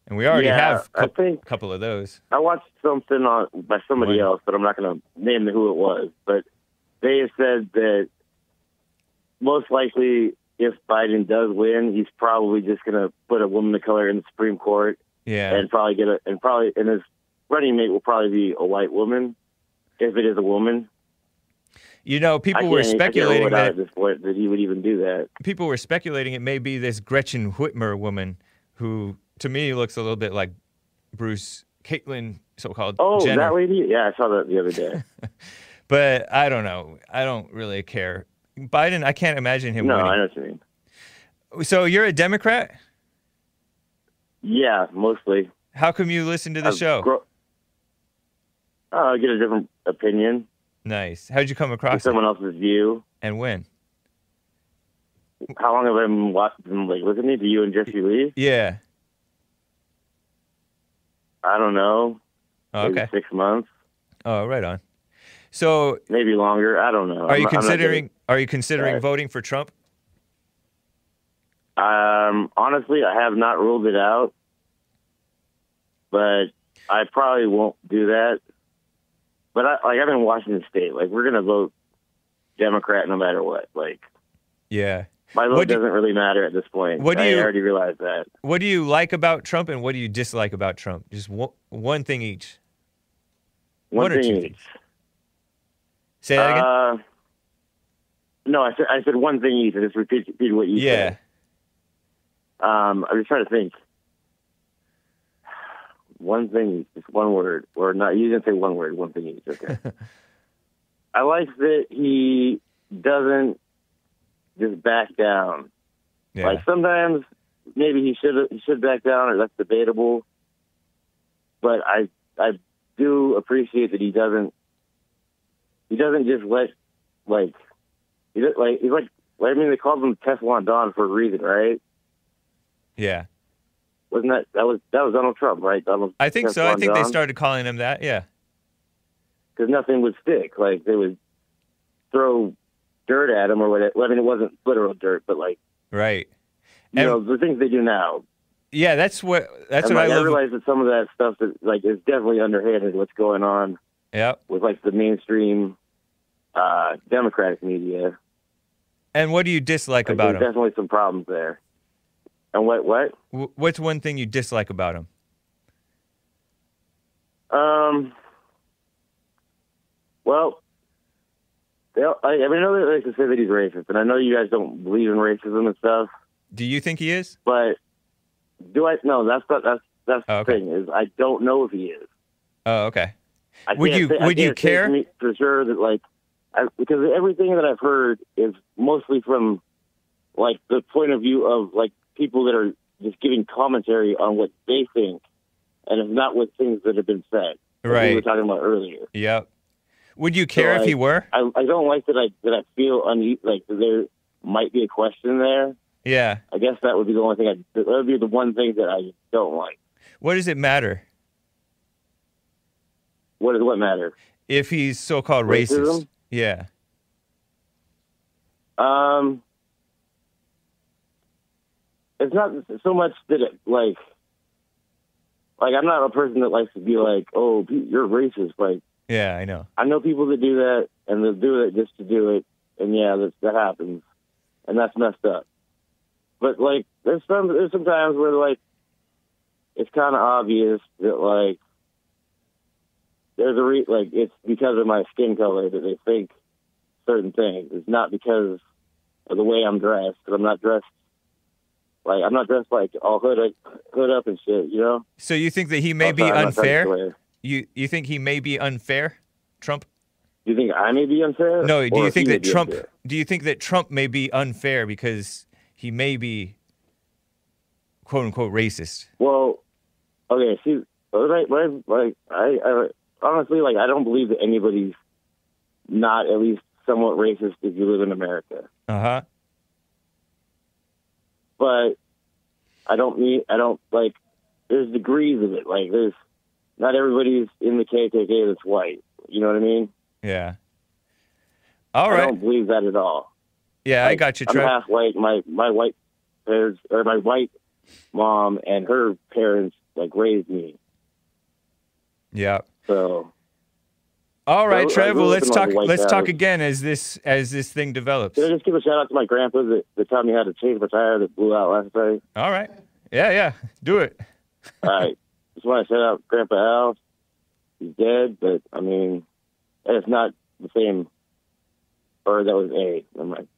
And we already Yeah, have a couple of those. I watched something on by somebody else, but I'm not going to name who it was. But they have said that most likely, if Biden does win, he's probably just going to put a woman of color in the Supreme Court Yeah. and probably get a and probably and his running mate will probably be a white woman if it is a woman. you know, people were I can't rule speculating that at this point that he would even do that. people were speculating it may be this Gretchen Whitmer woman who to me looks a little bit like Bruce Caitlyn so-called Oh, Jenner. that lady? Yeah, I saw that the other day. [laughs] But I don't know. I don't really care. Biden, I can't imagine him no, I winning. know what you mean. So you're a Democrat? Yeah, mostly. How come you listen to the I've show? gro- uh, I get a different opinion, nice. How'd you come across it? someone else's view. And when? How long have I been watching, like, listening to you and Jesse Lee? Yeah. I don't know. Oh, maybe okay. Six months, Oh, right on. So, maybe longer. I don't know. are I'm you I'm considering are you considering Right. voting for Trump? um, honestly, I have not ruled it out, but I probably won't do that. But I, like, I'm in Washington State. Like, we're gonna vote Democrat no matter what. Like, Yeah. My vote do- doesn't really matter at this point. what do I you- already realized that. What do you like about Trump and what do you dislike about Trump? Just one, one thing each. One, One or thing two each. things. Say that again? Uh, no, I said I said one thing each. I just repeat, repeat what you yeah. said. Um, I'm just trying to think. One thing, just one word, or not. You didn't say one word. One thing each. Okay. [laughs] I like that he doesn't just back down. Yeah. Like sometimes maybe he should he should back down, or that's debatable. But I I do appreciate that he doesn't he doesn't just let like he does, like he's like I mean they called him Teflon Don for a reason, right? yeah. Wasn't that that was that was Donald Trump, right? Donald I think so. I think they started calling him that. Yeah. because nothing would stick. Like they would throw dirt at him or whatever. Well, I mean, it wasn't literal dirt, but like Right. you And- know the things they do now. Yeah, that's what that's and what like, I I realize that some of that stuff is like is definitely underhanded. What's going on yeah. with like the mainstream uh, Democratic media? And what do you dislike Like, about him? definitely some problems there. And what what? Wh- What's one thing you dislike about him? Um. Well, they, I, I mean, I know they like to say that he's racist, and I know you guys don't believe in racism and stuff. Do you think he is? But do I? No, that's not, that's that's Oh, the thing is I don't know if he is. Oh, okay. I Would you- say- would you care? for, me- for sure that like I, because everything that I've heard is mostly from like the point of view of like people that are just giving commentary on what they think, and it's not with things that have been said. Right. we were talking about earlier. Yep. Would you care if I- he were? I, I don't like that I that I feel une- like there might be a question there. Yeah. I guess that would be the only thing. I, that would be the one thing that I don't like. What does it matter What does what matter? if he's so-called racist? Yeah. Um, it's not so much that it like, like I'm not a person that likes to be like, oh, you're racist. Like Yeah, I know. I know people that do that, and they'll do it just to do it, and yeah, that that happens, and that's messed up. But like, there's some there's some times where like, it's kind of obvious that like, there's a re- like it's because of my skin color that they think certain things. It's not because of the way I'm dressed. Because I'm not dressed like I'm not dressed like all hood hood up and shit. You know? So you think that he may Oh, be sorry, I'm not trying to unfair? You you think he may be unfair, Trump? Do you think I may be unfair? No. Do you think that Trump? unfair? Do you think that Trump may be unfair because he may be quote unquote racist? Well, okay. See, like, like I, I honestly like I don't believe that anybody's not at least somewhat racist if you live in America. Uh huh. but I don't mean I don't like. There's degrees of it. Like there's not everybody's in the KKK that's white. You know what I mean? Yeah. All I don't believe that at all. Yeah, I got you, I'm half white. My my white parents or my white mom and her parents like raised me. Yeah. So All right, I Trev. Well, let's talk. Let's talk again as this as this thing develops. can I just give a shout out to my grandpa that, that taught me how to change my tire that blew out last night? All right. Yeah, yeah. Do it. All right. [laughs] Just want to shout out Grandpa Al. He's dead, but I mean, it's not the same. Or that was A. Never mind.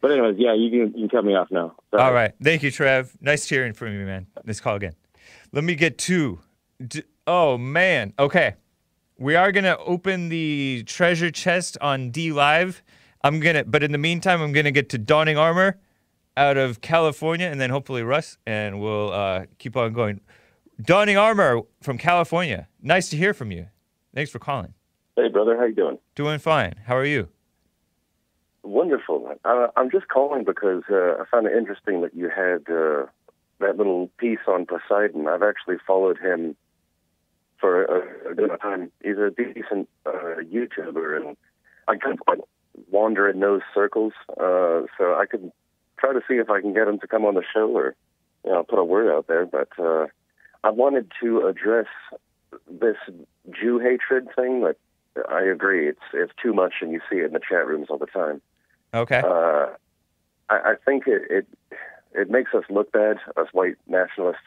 But anyways, yeah, you can you can cut me off now. Sorry. All right. Thank you, Trev. Nice hearing from you, man. Let's call again. Let me get two. D- oh, man. Okay. We are to open the treasure chest on DLive. I'm to, but in the meantime, I'm to get to Donning Armour out of California and then hopefully Russ, and we'll uh, keep on going. Donning Armour from California. Nice to hear from you. Thanks for calling. Hey, brother, how you doing? Doing fine. How are you? Wonderful. Uh, I'm just calling because uh, I found it interesting that you had uh, that little piece on Poseidon. I've actually followed him for a, a good time. He's a decent uh, YouTuber, and I kind of wander in those circles. Uh, so I could try to see if I can get him to come on the show or you know put a word out there. But uh, I wanted to address this Jew hatred thing. That I agree, it's it's too much, and you see it in the chat rooms all the time. Okay. Uh, I, I think it, it it makes us look bad, us white nationalists,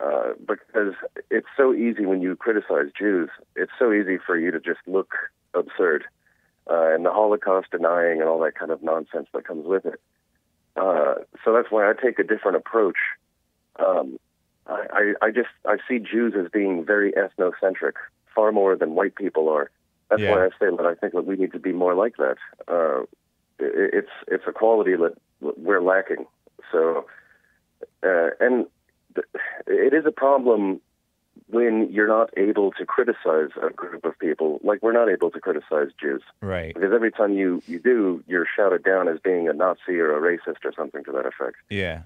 uh, because it's so easy when you criticize Jews. It's so easy for you to just look absurd, uh, and the Holocaust denying and all that kind of nonsense that comes with it. Uh, so that's why I take a different approach. Um, I, I, I just I see Jews as being very ethnocentric, far more than white people are. That's Yeah. why I say that I think that we need to be more like that. Uh, it, it's it's a quality that we're lacking. So, uh, and th- it is a problem when you're not able to criticize a group of people, like we're not able to criticize Jews, Right. because every time you you do, you're shouted down as being a Nazi or a racist or something to that effect. Yeah.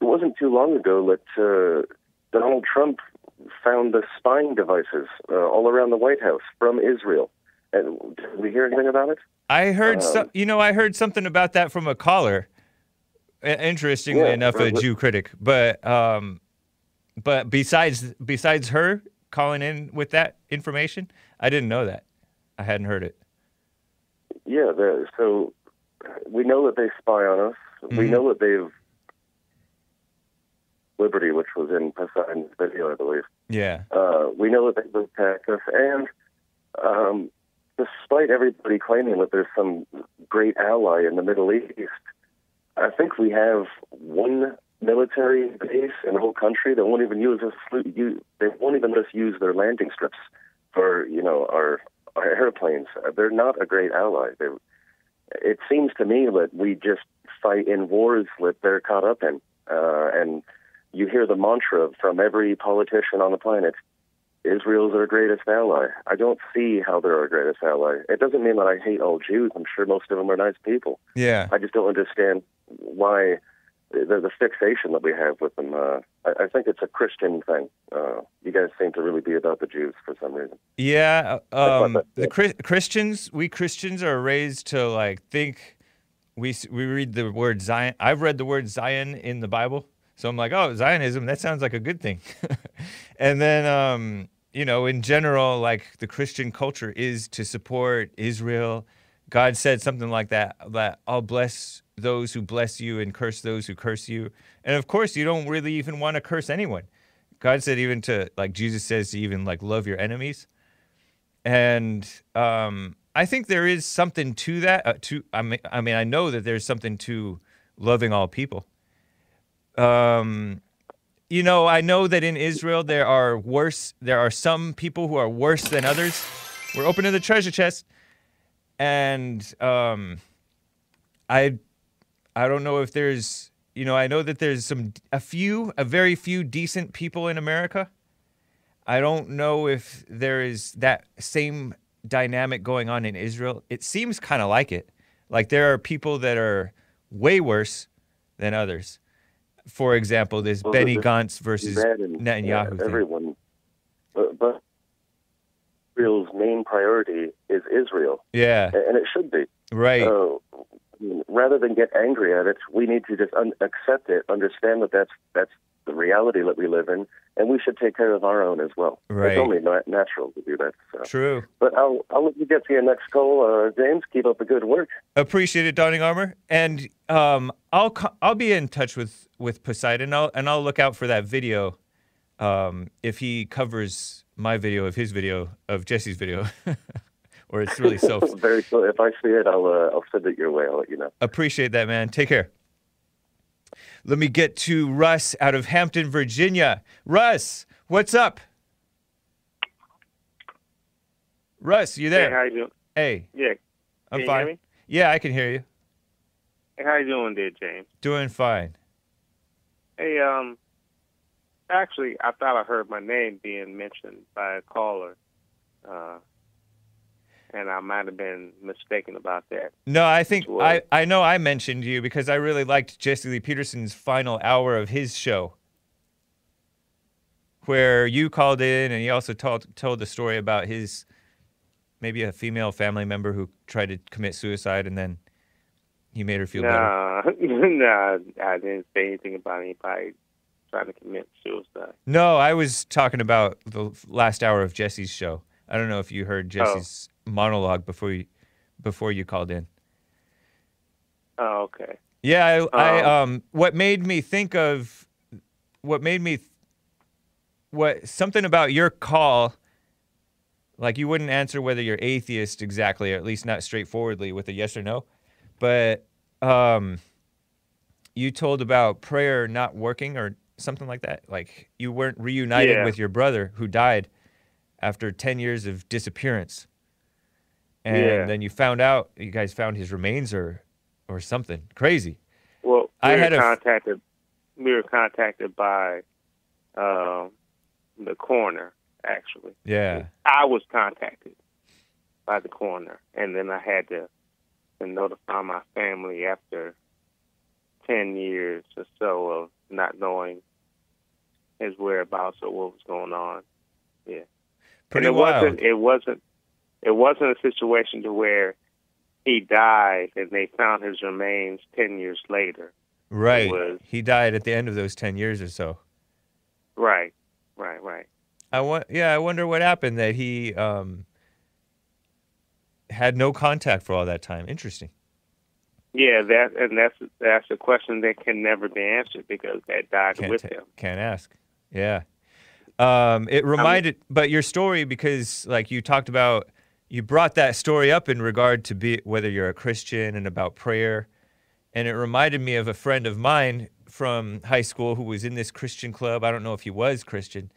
It wasn't too long ago that uh, Donald Trump found the spying devices uh, all around the White House from Israel. And did we hear anything about it? I heard, Um, so, you know, I heard something about that from a caller. Interestingly Yeah, enough, a Jew critic, but um, but besides besides her calling in with that information, I didn't know that. I hadn't heard it. Yeah, so we know that they spy on us. We Mhm. know that they've Liberty, which was in Poseidon's video, I believe. Yeah. Uh, we know that they've attacked us, and um, despite everybody claiming that there's some great ally in the Middle East, I think we have one military base in the whole country that won't even use us. They won't even let us use their landing strips for you know our, our airplanes. Uh, They're not a great ally. They, it seems to me that we just fight in wars that they're caught up in, uh, and you hear the mantra from every politician on the planet Israel's our greatest ally. I don't see how they're our greatest ally. It doesn't mean that I hate all Jews. I'm sure most of them are nice people. Yeah. I just don't understand why the, the fixation that we have with them. Uh, I, I think it's a Christian thing. Uh, you guys seem to really be about the Jews for some reason. Yeah, um, the Chri- Christians, we Christians are raised to like think. We we read the word Zion. I've read the word Zion in the Bible, so I'm like, oh, Zionism. That sounds like a good thing. [laughs] and then, um, you know, in general, like the Christian culture is to support Israel. God said something like that. That I'll bless those who bless you and curse those who curse you. And of course, you don't really even want to curse anyone. God said even to like Jesus says to even like love your enemies. And um, I think there is something to that. Uh, to I mean, I mean, I know that there's something to loving all people. Um, you know, I know that in Israel there are worse. There are some people who are worse than others. We're opening the treasure chest, and um, I, I don't know if there's. You know, I know that there's some a few, a very few decent people in America. I don't know if there is that same dynamic going on in Israel. It seems kind of like it. Like there are people that are way worse than others. For example, this Well, Benny Gantz versus and, Netanyahu yeah, thing. everyone. But, but Israel's main priority is Israel, Yeah, and it should be. right. Mean, rather than get angry at it, we need to just un- accept it, understand that that's that's the reality that we live in, and we should take care of our own as well. Right. It's only na- natural to do that. So. True. But I'll I'll let you get to your next call, uh, James. Keep up the good work. Appreciate it, Donning Armour. And um, I'll co- I'll be in touch with with Poseidon. I'll, and I'll look out for that video. Um, if he covers my video of his video of Jesse's video, [laughs] or it's really self. [laughs] Very cool. If I see it, I'll uh, I'll send it your way. I'll let you know. Appreciate that, man. Take care. Let me get to Russ out of Hampton, Virginia. Russ, what's up? Russ, you there? Hey, how you doing? Hey, Yeah, I'm can you fine. hear me? Yeah, I can hear you. Hey, how you doing, there, James? Doing fine. Hey, um, actually, I thought I heard my name being mentioned by a caller, uh, and I might have been mistaken about that. No, I think Sure. I, I know I mentioned you because I really liked Jesse Lee Peterson's final hour of his show, where you called in and he also told told the story about his maybe a female family member who tried to commit suicide and then he made her feel better. Nah, [laughs] nah, I didn't say anything about anybody trying to commit suicide. No, I was talking about the last hour of Jesse's show. I don't know if you heard oh. Jesse's monologue before you before you called in. Oh, okay. Yeah, I, I Um, um what made me think of what made me th- what something about your call like you wouldn't answer whether you're atheist exactly or at least not straightforwardly with a yes or no but um you told about prayer not working or something like that like you weren't reunited Yeah. with your brother who died after 10 years of disappearance and Yeah. then you found out you guys found his remains or or something crazy Well, we I had a contacted. We were contacted by um, the coroner. Actually, yeah I was contacted by the coroner, and then I had to, to notify my family after ten years or so of not knowing his whereabouts or what was going on. Yeah, pretty and it wild wasn't. It wasn't. It wasn't a situation to where he died and they found his remains ten years later. right was- he died at the end of those 10 years or so Right. Right. Right. I want, yeah, I wonder what happened that he um, had no contact for all that time. Interesting. Yeah, that and that's that's a question that can never be answered because that died Can't with him. Can't ask. Yeah. Um, it reminded, but your story because like you talked about, you brought that story up in regard to be whether you're a Christian and about prayer, and it reminded me of a friend of mine from high school who was in this Christian club. I don't know if he was Christian,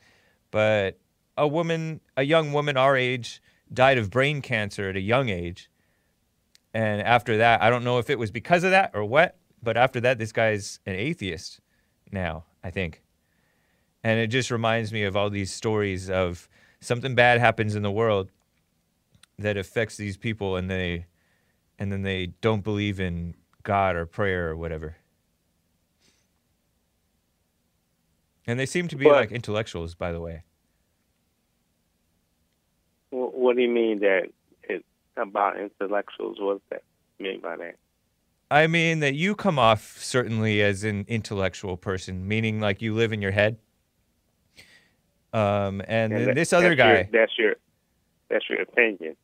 but a woman, a young woman our age, died of brain cancer at a young age. And after that, I don't know if it was because of that or what, but after that, this guy's an atheist now, I think. And it just reminds me of all these stories of something bad happens in the world that affects these people and they and then they don't believe in God or prayer or whatever. And they seem to be But- like intellectuals, by the way. What do you mean that it about intellectuals? What does that mean by that? I mean that you come off certainly as an intellectual person, meaning like you live in your head. Um, and then that- this other that's your- guy, that's your that's your opinion.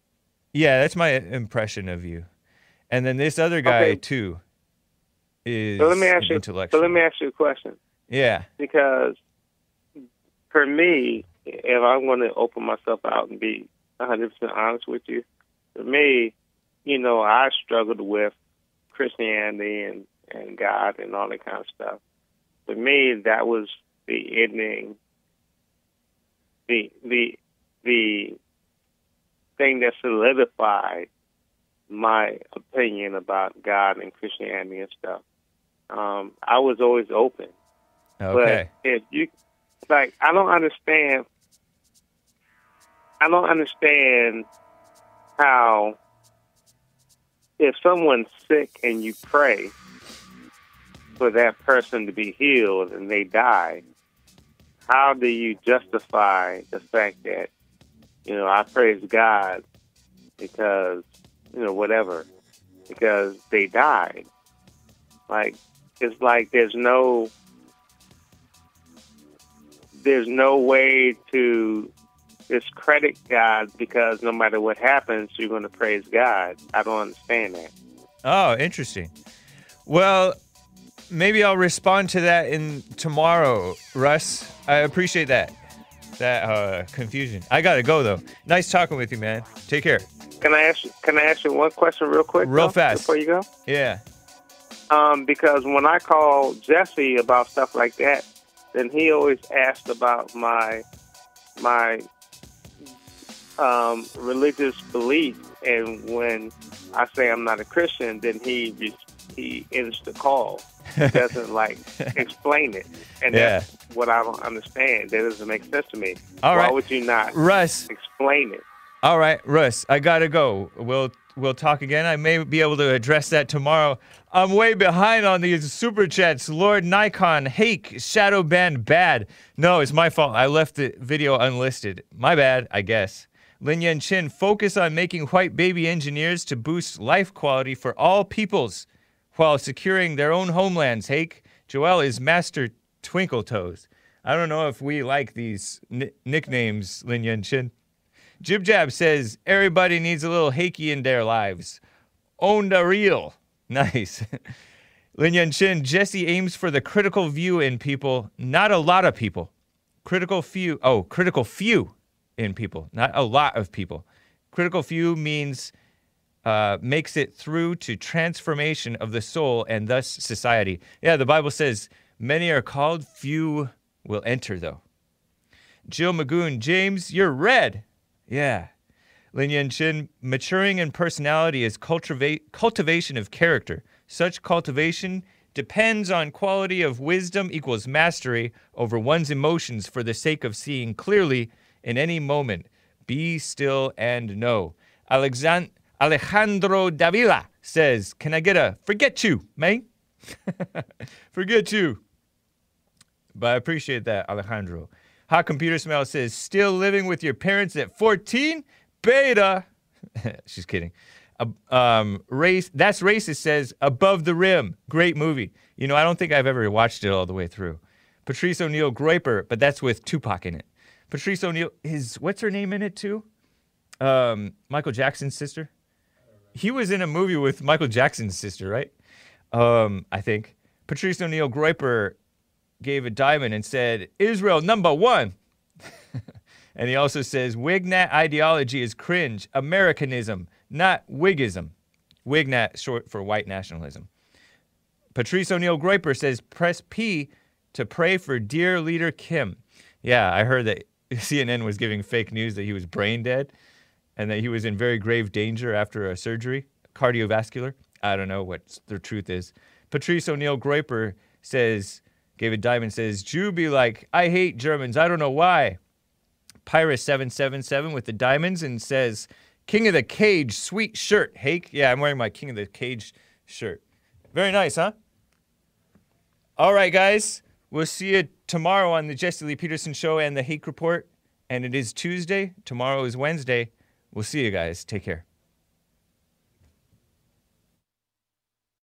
Yeah, that's my impression of you. And then this other guy Okay. too is So let me ask you. intellectual. So let me ask you a question. yeah, Because for me, if I'm going to open myself out and be 100 percent honest with you, for me, you know, I struggled with Christianity and and God and all that kind of stuff. For me, that was the ending. The the the thing that solidified my opinion about God and Christianity and stuff. Um, I was always open. okay, But if you like, I don't understand. I don't understand how if someone's sick and you pray, for that person to be healed and they die, how do you justify the fact that, you know, I praise God because, you know, whatever, because they died? Like, it's like there's no, there's no way to discredit God because no matter what happens, you're going to praise God. I don't understand that. Oh, interesting. Well, maybe I'll respond to that in tomorrow, Russ. I appreciate that. That uh, confusion. I gotta go though. Nice talking with you, man. Take care. Can I ask? Can I ask you one question real quick? Real though, fast. before you go. Yeah. Um, because when I call Jesse about stuff like that, then he always asked about my my um, religious belief, and when I say I'm not a Christian, then he he ends the call. [laughs] He doesn't like explain it, and Yeah. that's what I don't understand. That doesn't make sense to me. All Why right. would you not Russ. explain it? All right, Russ. I gotta go. We'll we'll talk again. I may be able to address that tomorrow. I'm way behind on these super chats. Lord Nikon, Hake, Shadow Band, bad. No, it's my fault. I left the video unlisted. My bad, I guess. Lin Yan Chin, focus on making white baby engineers to boost life quality for all peoples while securing their own homelands. Hake, Joel is Master Twinkle Toes. I don't know if we like these ni- nicknames, Lin Yan Chin. Jib Jab says everybody needs a little hakey in their lives. Own the real. Nice. [laughs] Lin Yan Chin, Jesse aims for the critical view in people, not a lot of people. Critical few, oh, critical few in people, not a lot of people. Critical few means uh, makes it through to transformation of the soul and thus society. Yeah, the Bible says many are called, few will enter, though. Jill Magoon, James, you're red. Yeah. Lin Yan Chin, maturing in personality is cultivate, cultivation of character. Such cultivation depends on quality of wisdom equals mastery over one's emotions for the sake of seeing clearly in any moment. Be still and know. Alexan- Alejandro Davila says, Can I get a forget you, man? [laughs] forget you. But I appreciate that, Alejandro. Hot Computer Smell says, still living with your parents at 14? Beta. [laughs] She's kidding. Uh, um, race. That's racist. Says above the rim. Great movie. You know, I don't think I've ever watched it all the way through. Patrice O'Neal Groyper, but that's with Tupac in it. Patrice O'Neal. His what's her name in it too? Um, Michael Jackson's sister. He was in a movie with Michael Jackson's sister, right? Um, I think Patrice O'Neal Groyper gave a diamond and said, Israel number one. [laughs] and he also says, Wignat ideology is cringe, Americanism, not Whiggism. Wignat, short for white nationalism. Patrice O'Neal Groyper says, press P to pray for dear leader Kim. Yeah, I heard that [laughs] CNN was giving fake news that he was brain dead and that he was in very grave danger after a surgery, cardiovascular. I don't know what the truth is. Patrice O'Neal Groyper says, David Diamond says, Jew be like, I hate Germans. I don't know why. Pyrus777 with the diamonds and says, King of the Cage, sweet shirt. Hake? Yeah, I'm wearing my King of the Cage shirt. Very nice, huh? All right, guys. We'll see you tomorrow on the Jesse Lee Peterson Show and the Hake Report. And it is Tuesday. Tomorrow is Wednesday. We'll see you guys. Take care.